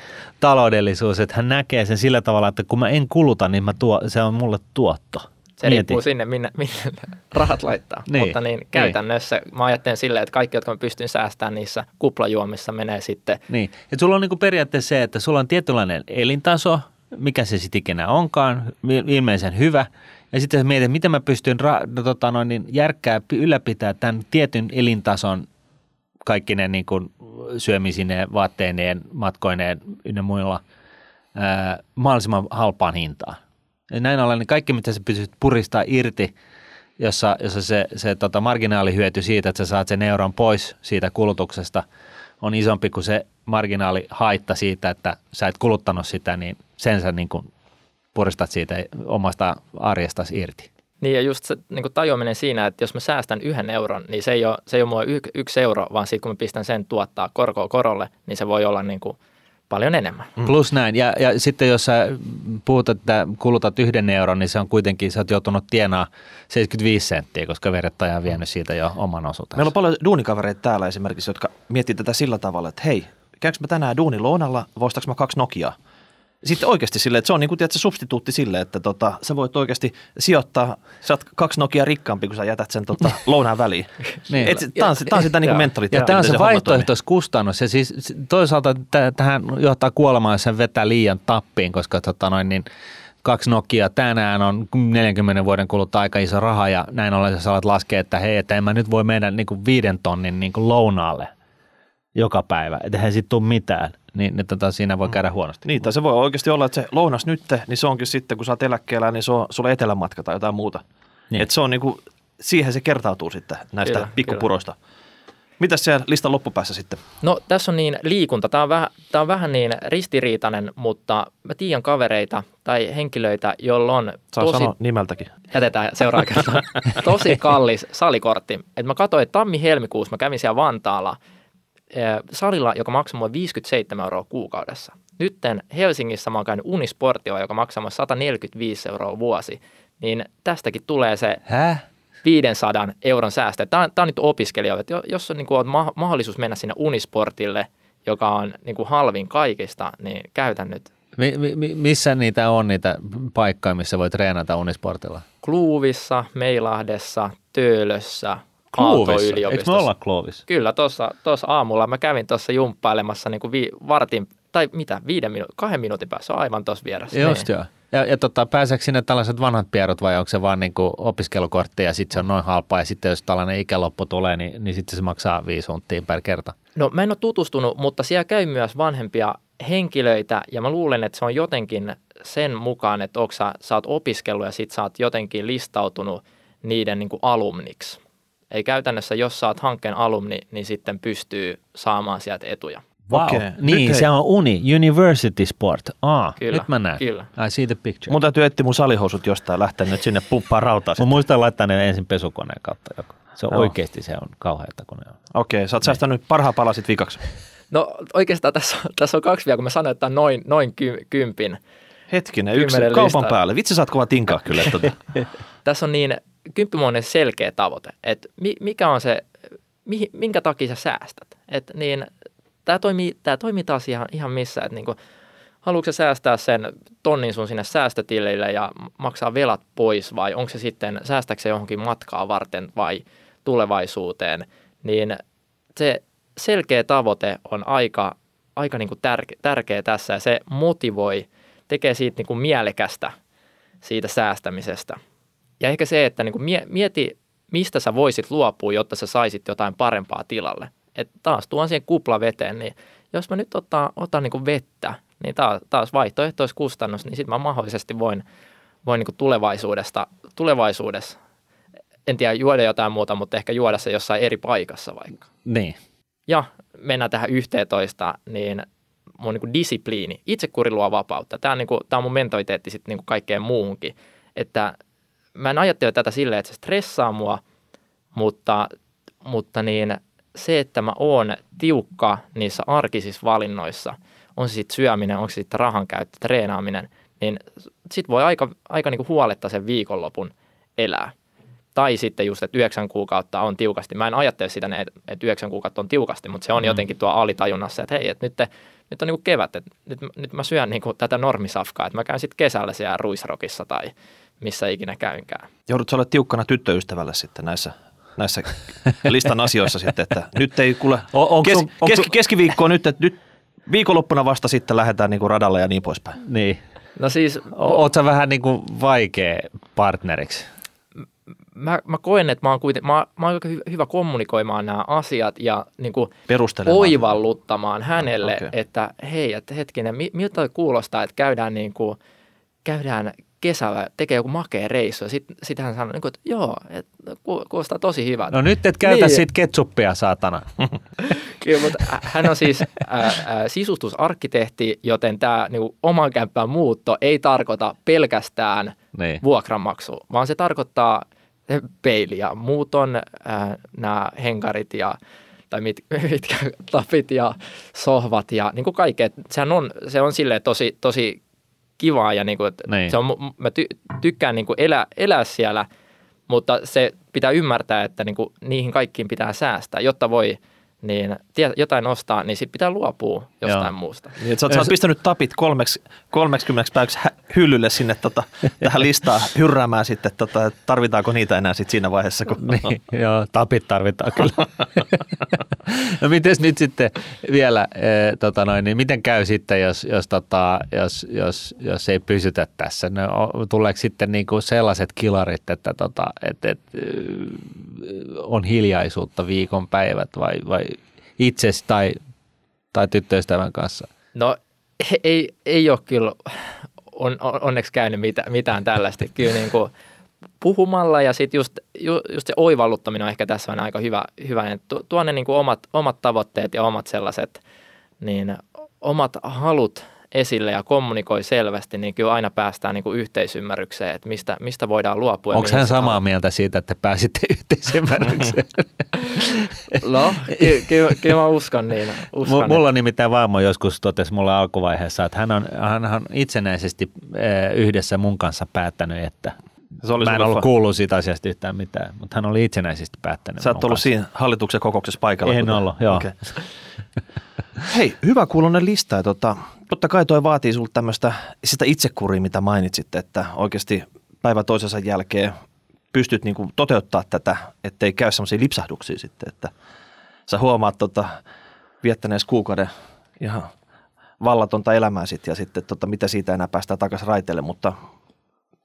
taloudellisuus, että hän näkee sen sillä tavalla, että kun mä en kuluta, niin mä tuo, se on mulle tuotto. Se Mieti. riippuu sinne, minne, minne rahat laittaa. Niin, Mutta niin, käytännössä mä ajattelen silleen, että kaikki, jotka mä pystyn säästämään niissä kuplajuomissa, menee sitten Niin, että sulla on niin kuin periaatteessa se, että sulla on tietynlainen elintaso, mikä se sitten ikinä onkaan, il- ilmeisen hyvä, Ja sitten sä mietit, miten mä pystyn ra- no, tota, noin, niin järkkää pi- ylläpitää tämän tietyn elintason kaikki ne niin kuin syömisineen, vaatteineen, matkoineen ynnä muilla ää, mahdollisimman halpaan hintaan. Ja näin ollen niin kaikki, mitä sä pystyt puristaa irti, jossa, jossa se, se tota marginaalihyöty siitä, että sä saat sen euron pois siitä kulutuksesta, on isompi kuin se marginaalihaitta siitä, että sä et kuluttanut sitä, niin sen sä niin kuin puristat siitä omasta arjestasi irti. Niin ja just se niin kuin tajuaminen siinä, että jos mä säästän yhden euron, niin se ei ole, se ei ole mua y- yksi euro, vaan sitten kun mä pistän sen tuottaa korkoa korolle, niin se voi olla niin kuin paljon enemmän. Mm. Plus näin. Ja, ja sitten jos sä puhut, että kulutat yhden euron, niin se on kuitenkin, sä oot joutunut tienaa 75 senttiä, koska verettäjä on vienyt siitä jo oman osuutensa. Meillä on paljon duunikavereita täällä esimerkiksi, jotka miettii tätä sillä tavalla, että hei, käykö mä tänään duunilounalla, vai ostaks mä kaksi Nokiaa? Sitten oikeasti silleen, että se on niin kuin, tiedät, se substituutti sille, että tota, sä voit oikeasti sijoittaa, sä oot kaksi Nokia rikkaampi, kun sä jätät sen tota, lounaan väliin. Niin. Et, tämä on, tää on sitä niin kuin mentaliteettia. Ja tämä on se toimii. vaihtoehtoiskustannus. Ja siis toisaalta tä- tähän johtaa kuolemaan, jos sen vetää liian tappiin, koska tota noin, niin kaksi Nokia tänään on 40 vuoden kuluttua aika iso raha ja näin ollen sä alat laskea, että hei, että en mä nyt voi mennä niin kuin viiden tonnin niin kuin lounaalle joka päivä, että eihän siitä tule mitään, niin, niin tota, siinä voi käydä huonosti. Niin, tai se voi oikeasti olla, että se lounas nyt, niin se onkin sitten, kun sä oot eläkkeellä, niin se on sulle etelämatka tai jotain muuta. Niin. Että se on niin kuin, siihen se kertautuu sitten näistä Kyllä, kyllä, pikkupuroista. Mitäs siellä listan loppupäässä sitten? No tässä on niin liikunta, tämä on, vähän, tämä on vähän niin ristiriitainen, mutta mä tiedän kavereita tai henkilöitä, joilla on Saa tosi, sanoa nimeltäkin. jätetään seuraava kerta, tosi kallis salikortti. Et mä katsoin, että tammi-helmikuussa mä kävin siellä Vantaalla salilla, joka maksaa mulle 57 euroa kuukaudessa. Nytten Helsingissä mä oon käynyt Unisportio, joka maksaa mulle 145 euroa vuosi. Niin tästäkin tulee se Häh? 500 euron säästö. Tämä on, tämä on nyt opiskelijoille, jos on, niin kuin, on ma- mahdollisuus mennä sinne Unisportille, joka on niin kuin halvin kaikista, niin käytän nyt Mi- mi- missä niitä on, niitä paikkoja, missä voi treenata unisportilla? Kluuvissa, Meilahdessa, Töölössä, Kluuvissa. Eikö me olla Kluuvissa? Kyllä, tuossa, tuossa aamulla mä kävin tuossa jumppailemassa niin kuin vi- vartin, tai mitä, viiden minuutin, kahden minuutin päässä, aivan tuossa vieressä. Just Niin. joo. Ja, ja tota, pääseekö sinne tällaiset vanhat pierut vai onko se vaan niin opiskelukortti ja sitten se on noin halpaa ja sitten jos tällainen ikäloppu tulee, niin, niin sitten se maksaa viisi hunttia per kerta. No mä en ole tutustunut, mutta siellä käy myös vanhempia henkilöitä ja mä luulen, että se on jotenkin sen mukaan, että onko sä, sä oot opiskellut ja sit sä oot jotenkin listautunut niiden niin kuin alumniksi. Eli käytännössä, jos sä oot hankkeen alumni, niin sitten pystyy saamaan sieltä etuja. Wow. Okei. Niin, Nyt hei- se on uni, university sport. Aa, Kyllä, nyt mä näen. kyllä. I see the picture. Mun täytyy etsiä mun salihousut jostain lähteä nyt sinne pumppaan rautaa. Mä muistan laittaa ne ensin pesukoneen kautta. Joku. Se on Joo. oikeasti se on kauheata, kun ne on. Okei, sä oot säästänyt parhaan palasit vikaksi. No oikeastaan tässä, tässä on kaksi vielä, kun mä sanoin, että on noin, noin ky, kympin. Hetkinen, yksi kaupan listaa. päälle. Vitsi, sä oot kova tinkaa kyllä. Tässä on niin kymppimoinen selkeä tavoite, että mi, mikä on se, mihin, minkä takia sä säästät. Et niin, tämä toimii, tää toimii taas ihan, ihan missä, että niinku, haluatko sä säästää sen tonnin sun sinne säästötilille ja maksaa velat pois vai onko se sitten, säästääkö se johonkin matkaa varten vai tulevaisuuteen, niin se selkeä tavoite on aika, aika niinku tärke, tärkeä tässä ja se motivoi, tekee siitä niinku mielekästä siitä säästämisestä. Ja ehkä se, että niin kuin mie- mieti, mistä sä voisit luopua, jotta sä saisit jotain parempaa tilalle. Et taas tuon siihen kuplaveteen, niin jos mä nyt otan, otan niin kuin vettä, niin taas, taas vaihtoehtoiskustannus, niin sitten mä mahdollisesti voin, voin niin kuin tulevaisuudesta, tulevaisuudessa, en tiedä juoda jotain muuta, mutta ehkä juoda se jossain eri paikassa vaikka. Niin. Ja mennään tähän 11, niin mun niin kuin disipliini, itsekuri luo vapautta. Tämä on, niin kuin, tämä on mun mentaliteetti sitten niin kuin kaikkeen muuhunkin. Että mä en ajattele tätä silleen, että se stressaa mua, mutta, mutta niin se, että mä oon tiukka niissä arkisissa valinnoissa, on se sitten syöminen, onko se sitten rahan käyttö, treenaaminen, niin sit voi aika, aika niin kuin huoletta sen viikonlopun elää. Tai sitten just, että yhdeksän kuukautta on tiukasti. Mä en ajattele sitä, että että yhdeksän kuukautta on tiukasti, mutta se on Mm. jotenkin tuo alitajunnassa, että hei, että nyt, te, nyt on niin kuin kevät, että nyt, nyt mä syön niin kuin tätä normisafkaa, että mä käyn sitten kesällä siellä Ruisrokissa tai missä ikinä käynkään. Joudut sä olla tiukkana tyttöystävälle sitten näissä, näissä listan asioissa sitten, että nyt ei kuule, O- onko kes, sun- onko keski, sun- keskiviikko on nyt, että nyt viikonloppuna vasta sitten lähdetään niin kuin radalle ja niin poispäin. Niin. No siis Oot sä vähän niin kuin vaikea partneriksi? mä, mä koen, että mä oon, kuiten, mä, mä oon hyvä kommunikoimaan nämä asiat ja niin kuin oivalluttamaan hänelle, okay. että hei, että hetkinen, mi- miltä toi kuulostaa, että käydään, niin kuin, käydään kesällä, tekee joku makea reissu ja sitten sit hän sanoo, niin kuin, että joo, ku- kuulostaa tosi hyvältä. No nyt et käytä Niin. sit ketsuppia, saatana. Kyllä, mutta hä- hän on siis ää, ää, sisustusarkkitehti, joten tämä niinku, oman kämppään muutto ei tarkoita pelkästään Niin. vuokranmaksu, vaan se tarkoittaa peiliä. Muut on nämä henkarit ja tai mit, mitkä tapit ja sohvat ja niin kuin kaikkea. Sehän on, se on silleen tosi, tosi kivaa ja niin kuin, että Niin. se on, mä ty, tykkään niin kuin elää, elää siellä, mutta se pitää ymmärtää, että niin kuin niihin kaikkiin pitää säästää, jotta voi niin jotain ostaa, niin sitten pitää luopua jostain Joo. muusta. Niin, sä, oot- sä oot pistänyt tapit kolmeksi, 30 päiväksi hyllylle sinne tota, tähän listaan hyrräämään sitten, tota, että tarvitaanko niitä enää sit siinä vaiheessa. Kun... Niin, joo, tapit tarvitaan kyllä. no miten nyt sitten vielä, e, tota noin, niin miten käy sitten, jos, jos, tota, jos, jos, jos ei pysytä tässä? No, tuleeko sitten niinku sellaiset kilarit, että tota, et, et, ö, on hiljaisuutta viikonpäivät vai, vai itsesi tai, tai tyttöystävän kanssa? No ei, ei ole kyllä on, on, onneksi käynyt mitä, mitään tällaista. Kyllä niin kuin puhumalla ja sitten just, ju, just se oivalluttaminen on ehkä tässä on aika hyvä. hyvä tu- tuo ne niin kuin omat, omat tavoitteet ja omat sellaiset niin omat halut esille ja kommunikoi selvästi, niin kyllä aina päästään niin kuin yhteisymmärrykseen, että mistä, mistä voidaan luopua. Onko hän se samaa haluaa. mieltä siitä, että pääsitte yhteisymmärrykseen? No, ky- kyllä, kyllä mä uskon niin. Uskon, M- mulla nimittäin vaimo joskus totesi mulle alkuvaiheessa, että hän on, hän on itsenäisesti eh, yhdessä mun kanssa päättänyt, että Se oli mä en ollut fa- kuullut siitä asiasta yhtään mitään, mutta hän oli itsenäisesti päättänyt. Sä et ollut kanssa. siinä hallituksen kokouksessa paikalla. En kun- ollut, joo. Okei. Hei, hyvä kuulonen lista. Ja tota, totta kai toi vaatii sulta tämmöistä sitä itsekuria, mitä mainitsitte, että oikeasti päivä toisensa jälkeen pystyt niinku toteuttaa tätä, ettei käy semmoisia lipsahduksia sitten, että sä huomaat tota, viettäneessä kuukauden ihan vallatonta elämää sitten ja sitten tota, mitä siitä enää päästään takaisin raiteille, mutta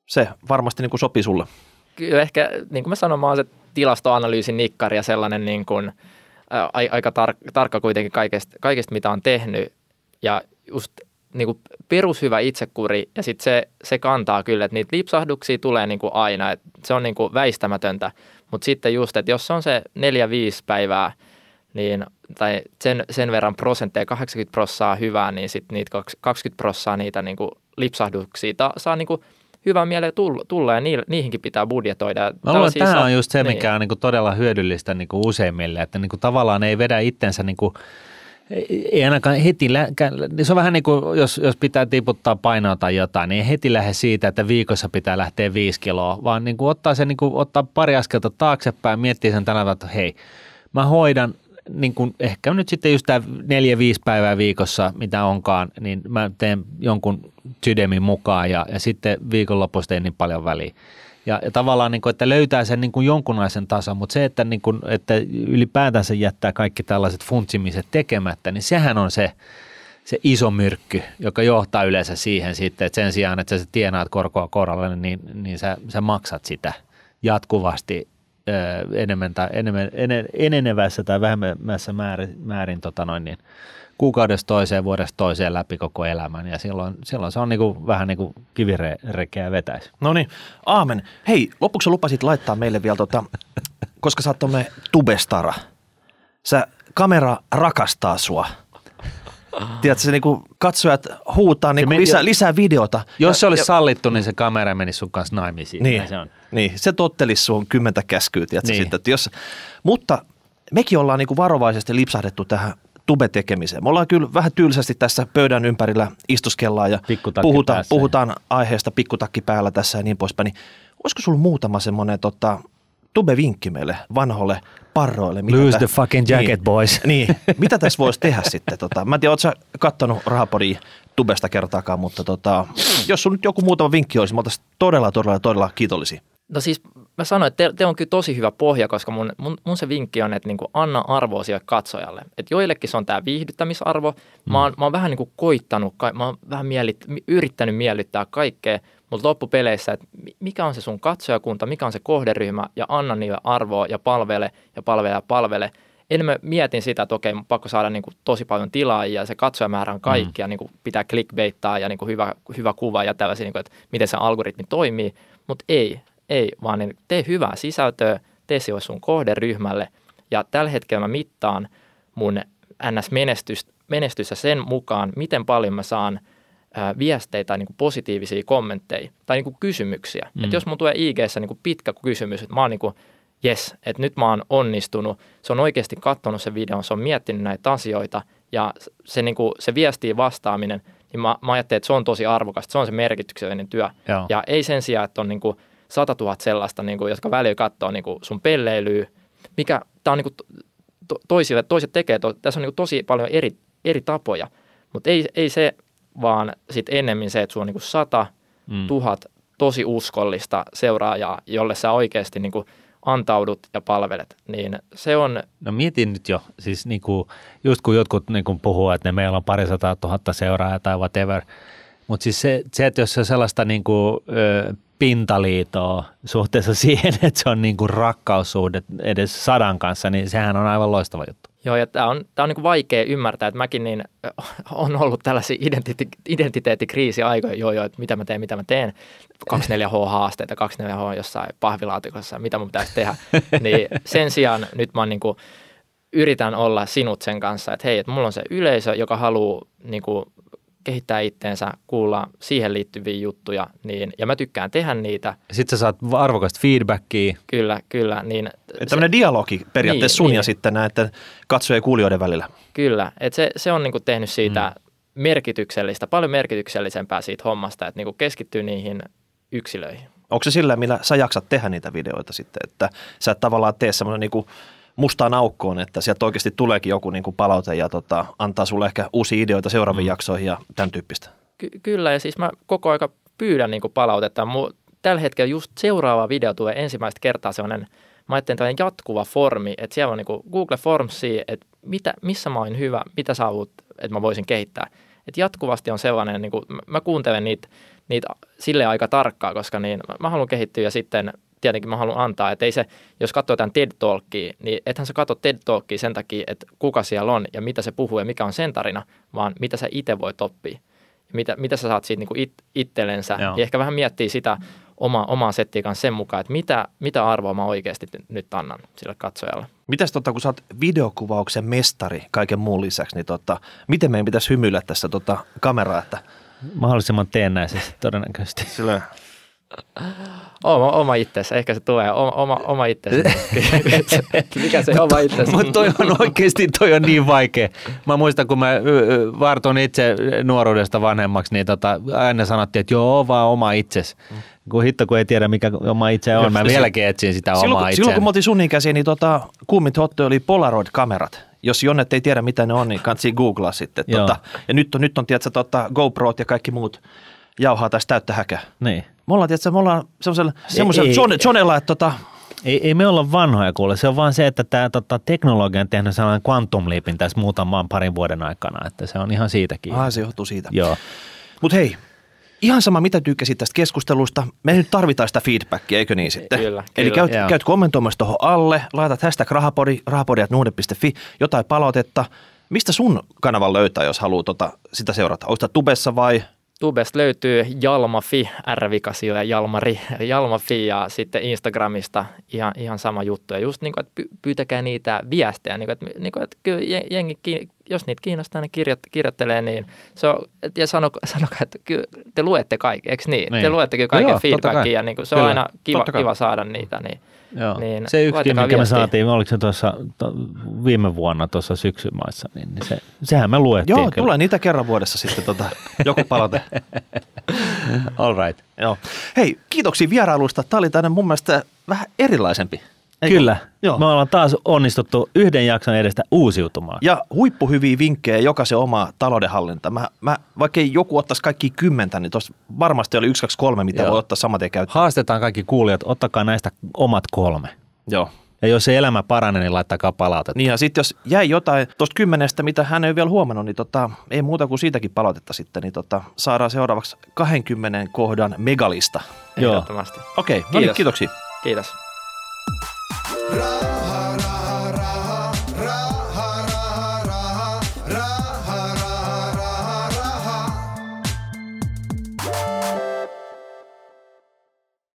se varmasti niinku sopii sulle. kyllä ehkä, niin kuin mä sanoin, mä oon se tilastoanalyysin nikkari ja sellainen niin kuin, aika tar- tarkka kuitenkin kaikesta, kaikesta, mitä on tehnyt. Ja just niin kuin perushyvä itsekuri ja sitten se, se kantaa kyllä, että niitä lipsahduksia tulee niin kuin aina, että se on niin kuin väistämätöntä. Mutta sitten just, että jos se on se neljä, viisi päivää, niin, tai sen, sen verran prosentteja, 80 prossaa hyvää, niin sitten niitä kaks- 20 prossaa niitä niin kuin lipsahduksia ta, saa niin kuin hyvän mieleen tulla, tulla ja ni, niihinkin pitää budjetoida. Mä luulen, että tämä saa- on just se, niin. mikä on niin kuin todella hyödyllistä niin kuin useimmille, että niin kuin tavallaan ei vedä itsensä niin kuin, ei ainakaan heti, lä- niin se on vähän niin kuin, jos, jos pitää tiputtaa painoa tai jotain, niin ei heti lähde siitä, että viikossa pitää lähteä viisi kiloa, vaan niin kuin ottaa, sen, niin kuin, ottaa pari askelta taaksepäin, miettii sen tavalla, että hei, mä hoidan niin kuin ehkä nyt sitten just tämä neljä, viisi päivää viikossa, mitä onkaan, niin mä teen jonkun sydämin mukaan ja, ja sitten viikonlopusta ei niin paljon väliä. Ja, ja tavallaan, niin kuin, että löytää sen niin kuin jonkunlaisen tason, mutta se, että, niin kuin, että ylipäätänsä jättää kaikki tällaiset funtsimiset tekemättä, niin sehän on se, se iso myrkky, joka johtaa yleensä siihen sitten, että sen sijaan, että sä tienaat korkoa koralle, niin, niin sä, sä maksat sitä jatkuvasti enemmän tai enemmän, ene, enenevässä tai vähemmässä määrin, määrin tota noin, niin kuukaudesta toiseen, vuodesta toiseen läpi koko elämän ja silloin, silloin se on niinku, vähän niin kuin kivirekeä vetäisi. No niin, aamen. Hei, lopuksi lupasit laittaa meille vielä, tota, koska sä oot tubestara. Sä, kamera rakastaa sua. Tiedätkö, se niinku katsojat huutaa niinku me- lisää, lisää videota. Jos se Ja- olisi ja- sallittu, niin se kamera menisi sun kanssa naimisiin. niin, Näin se on. niin, se tottelisi sun kymmentä käskyä, tiedätkö, Niin. sitten, että jos, mutta mekin ollaan niinku varovaisesti lipsahdettu tähän tube-tekemiseen. Me ollaan kyllä vähän tylsästi tässä pöydän ympärillä istuskellaan ja puhutaan, päässä. puhutaan aiheesta pikkutakki päällä tässä ja niin poispäin. Niin olisiko sulla muutama semmoinen tota, tube-vinkki meille vanhoille parroille? mitä Lose tä- the fucking jacket, niin, boys. Niin, mitä tässä voisi tehdä sitten? Tota, mä en tiedä, ootko sä kattonut Rahapodia tubesta kertaakaan, mutta tota, jos sun nyt joku muutama vinkki olisi, me oltaisiin todella, todella, todella kiitollisia. No siis mä sanoin, että te, te on kyllä tosi hyvä pohja, koska mun, mun, mun se vinkki on, että niin kuin anna arvoa sille katsojalle. Että joillekin se on tämä viihdyttämisarvo. Mä oon, mm. mä oon vähän niin kuin koittanut, mä oon vähän mielit, yrittänyt miellyttää kaikkea, mutta loppupeleissä, että mikä on se sun katsojakunta, mikä on se kohderyhmä ja anna niille arvoa ja palvele ja palvele ja palvele. Enemmän mietin sitä, että okei, pakko saada niin kuin tosi paljon tilaa ja se katsojamäärä on kaikki mm. ja niin kuin pitää clickbaittaa ja niin kuin hyvä, hyvä kuva ja tällaisia, niin kuin, että miten se algoritmi toimii. Mutta ei, ei, vaan niin tee hyvää sisältöä, tee se sun kohderyhmälle. Ja tällä hetkellä mä mittaan mun NS-menestystä menestystä sen mukaan, miten paljon mä saan ää, viestejä tai niin kuin positiivisia kommentteja tai niin kuin kysymyksiä. Mm. Et jos mun tulee ig niin pitkä kysymys, että mä oon niin kuin, yes, että nyt mä oon onnistunut, se on oikeasti katsonut sen videon, se on miettinyt näitä asioita ja se, niin kuin, se viestii vastaaminen, niin mä, mä ajattelen, että se on tosi arvokasta, se on se merkityksellinen työ. Joo. Ja ei sen sijaan, että on niin kuin 100 000 sellaista, niin kuin, jotka välillä katsoo niin kuin sun pelleilyä, mikä tämä on niin kuin, to, toisille, toiset tekee, to, tässä on niin kuin, tosi paljon eri, eri tapoja, mutta ei, ei se vaan sitten ennemmin se, että sulla on niin 100 mm. tuhat tosi uskollista seuraajaa, jolle sä oikeasti niin kuin antaudut ja palvelet, niin se on... No mietin nyt jo, siis niin kuin, just kun jotkut niin kuin puhuu, että ne meillä on parisataa tuhatta seuraajaa tai whatever, mutta siis se, se, että jos se sellaista niin kuin, ö, pintaliitoa suhteessa siihen, että se on niin kuin rakkaussuhde edes sadan kanssa, niin sehän on aivan loistava juttu. Joo, ja tämä on, tämä on niin vaikea ymmärtää, että mäkin niin, on ollut tällaisia identite- identiteettikriisi-aikoja, joo, joo, että mitä mä teen, mitä mä teen, 24H-haasteita, 24H jossain pahvilaatikossa, mitä mun pitäisi tehdä, niin sen sijaan nyt mä niin kuin, yritän olla sinut sen kanssa, että hei, että mulla on se yleisö, joka haluaa niin kuin, kehittää itteensä, kuulla siihen liittyviä juttuja, niin, ja mä tykkään tehdä niitä. Sitten sä saat arvokasta feedbackia. Kyllä, kyllä. Niin että tämmöinen dialogi periaatteessa niin, sun niin. ja sitten näiden katsojien ja kuulijoiden välillä. Kyllä, että se, se on niinku tehnyt siitä mm. merkityksellistä, paljon merkityksellisempää siitä hommasta, että niinku keskittyy niihin yksilöihin. Onko se sillä, millä sä jaksat tehdä niitä videoita sitten, että sä et tavallaan tee semmoinen niinku mustaan aukkoon, että sieltä oikeasti tuleekin joku niin kuin palaute ja tota, antaa sulle ehkä uusia ideoita seuraaviin mm. jaksoihin ja tämän tyyppistä. Ky- kyllä, ja siis mä koko aika pyydän niin kuin palautetta. Mu- tällä hetkellä just seuraava video tulee ensimmäistä kertaa sellainen, mä ajattelen tällainen jatkuva formi, että siellä on niin kuin Google Forms, että mitä, missä mä oon hyvä, mitä saavut, että mä voisin kehittää. Et jatkuvasti on sellainen, niin kuin, mä kuuntelen niitä, niitä sille aika tarkkaa, koska niin, mä haluan kehittyä ja sitten tietenkin mä haluan antaa. Että ei se, jos katsoo tämän TED Talkia, niin ethän sä katso TED Talkia sen takia, että kuka siellä on ja mitä se puhuu ja mikä on sen tarina, vaan mitä sä itse voit oppia. Ja mitä, mitä sä saat siitä niin kuin it, itsellensä. Ja ehkä vähän miettii sitä oma, omaa settiä kanssa sen mukaan, että mitä, mitä arvoa mä oikeasti nyt annan sille katsojalle. Mitäs tota, kun sä oot videokuvauksen mestari kaiken muun lisäksi, niin tota, miten meidän pitäisi hymyillä tässä tota kameraa, että Mahdollisimman teennäisesti todennäköisesti. Sillä Oma, oma itsensä, ehkä se tulee, oma, oma, oma itsensä. Mikä se oma itsensä? Mutta toi on oikeasti, toi on niin vaikea. Mä muistan, kun mä varton itse nuoruudesta vanhemmaksi, niin tota, aina sanottiin, että joo, vaan oma itsesi. Mm. Kun hitto, kun ei tiedä, mikä oma itse on. Mä vieläkin etsin sitä silloin, omaa itseäni. Silloin, kun mä otin sun ikäisiä, niin tota, kuumit hotto oli Polaroid-kamerat. Jos Jonnet ei tiedä, mitä ne on, niin kannattaa googlaa sitten. Tota, ja nyt on, nyt on tiedätkö, tota, GoProt ja kaikki muut jauhaa tässä täyttä häkää. Niin. Me ollaan, tiedätkö, me ollaan semmoisella, semmoisella John, Johnella, että tota, ei, ei me olla vanhoja kuule, se on vaan se, että tämä tota, teknologia on tehnyt sellainen quantum leapin tässä muutaman parin vuoden aikana, että se on ihan siitäkin. Ah, se johtuu siitä. Joo. Mutta hei, ihan sama mitä tykkäsit tästä keskustelusta, me nyt tarvitaan sitä feedbackia, eikö niin sitten? Kyllä, Eli kyllä. käyt, käyt kommentoimassa tuohon alle, laitat hashtag rahapodi, rahapodi.nuude.fi, jotain palautetta. Mistä sun kanavan löytää, jos haluaa tota, sitä seurata? Onko tubessa vai Tubesta löytyy Jalmafi, R-vikasio ja Jalmari, Jalmafi ja sitten Instagramista ihan, ihan sama juttu. Ja just niin kuin, että pyytäkää niitä viestejä, niin kuin, että, niin kuin, että kyllä jengi, jos niitä kiinnostaa, niin kirjoit, kirjoittelee niin. Se on, ja sano, sanokaa, että kyllä te luette kaikki, eikö niin? niin. Te luette kyllä kaiken feedbackia ja niin kuin, se on kyllä, aina kiva, kiva saada niitä. Niin. Joo. Niin, se yksi, mikä me saatiin, oliko se tuossa to, viime vuonna tuossa syksymaissa, niin, niin se, sehän me luettiin. Joo, kyllä. tulee niitä kerran vuodessa sitten tota, joku palaute. All right. Joo. Hei, kiitoksia vierailusta. Tämä oli tänne mun mielestä vähän erilaisempi Eikö? Kyllä. Joo. Me ollaan taas onnistuttu yhden jakson edestä uusiutumaan. Ja huippuhyviä vinkkejä jokaisen oma taloudenhallinta. Mä, mä, vaikka ei joku ottaisi kaikki kymmentä, niin tuossa varmasti oli yksi, kaksi, kolme, mitä Joo. voi ottaa saman tien käyttöön. Haastetaan kaikki kuulijat, ottakaa näistä omat kolme. Joo. Ja jos se elämä paranee, niin laittakaa palautetta. Niin ja sitten jos jäi jotain tuosta kymmenestä, mitä hän ei ole vielä huomannut, niin tota, ei muuta kuin siitäkin palautetta sitten, niin tota, saadaan seuraavaksi 20 kohdan megalista. Joo. Okei, no niin, Kiitos. kiitoksia. Kiitos. Raha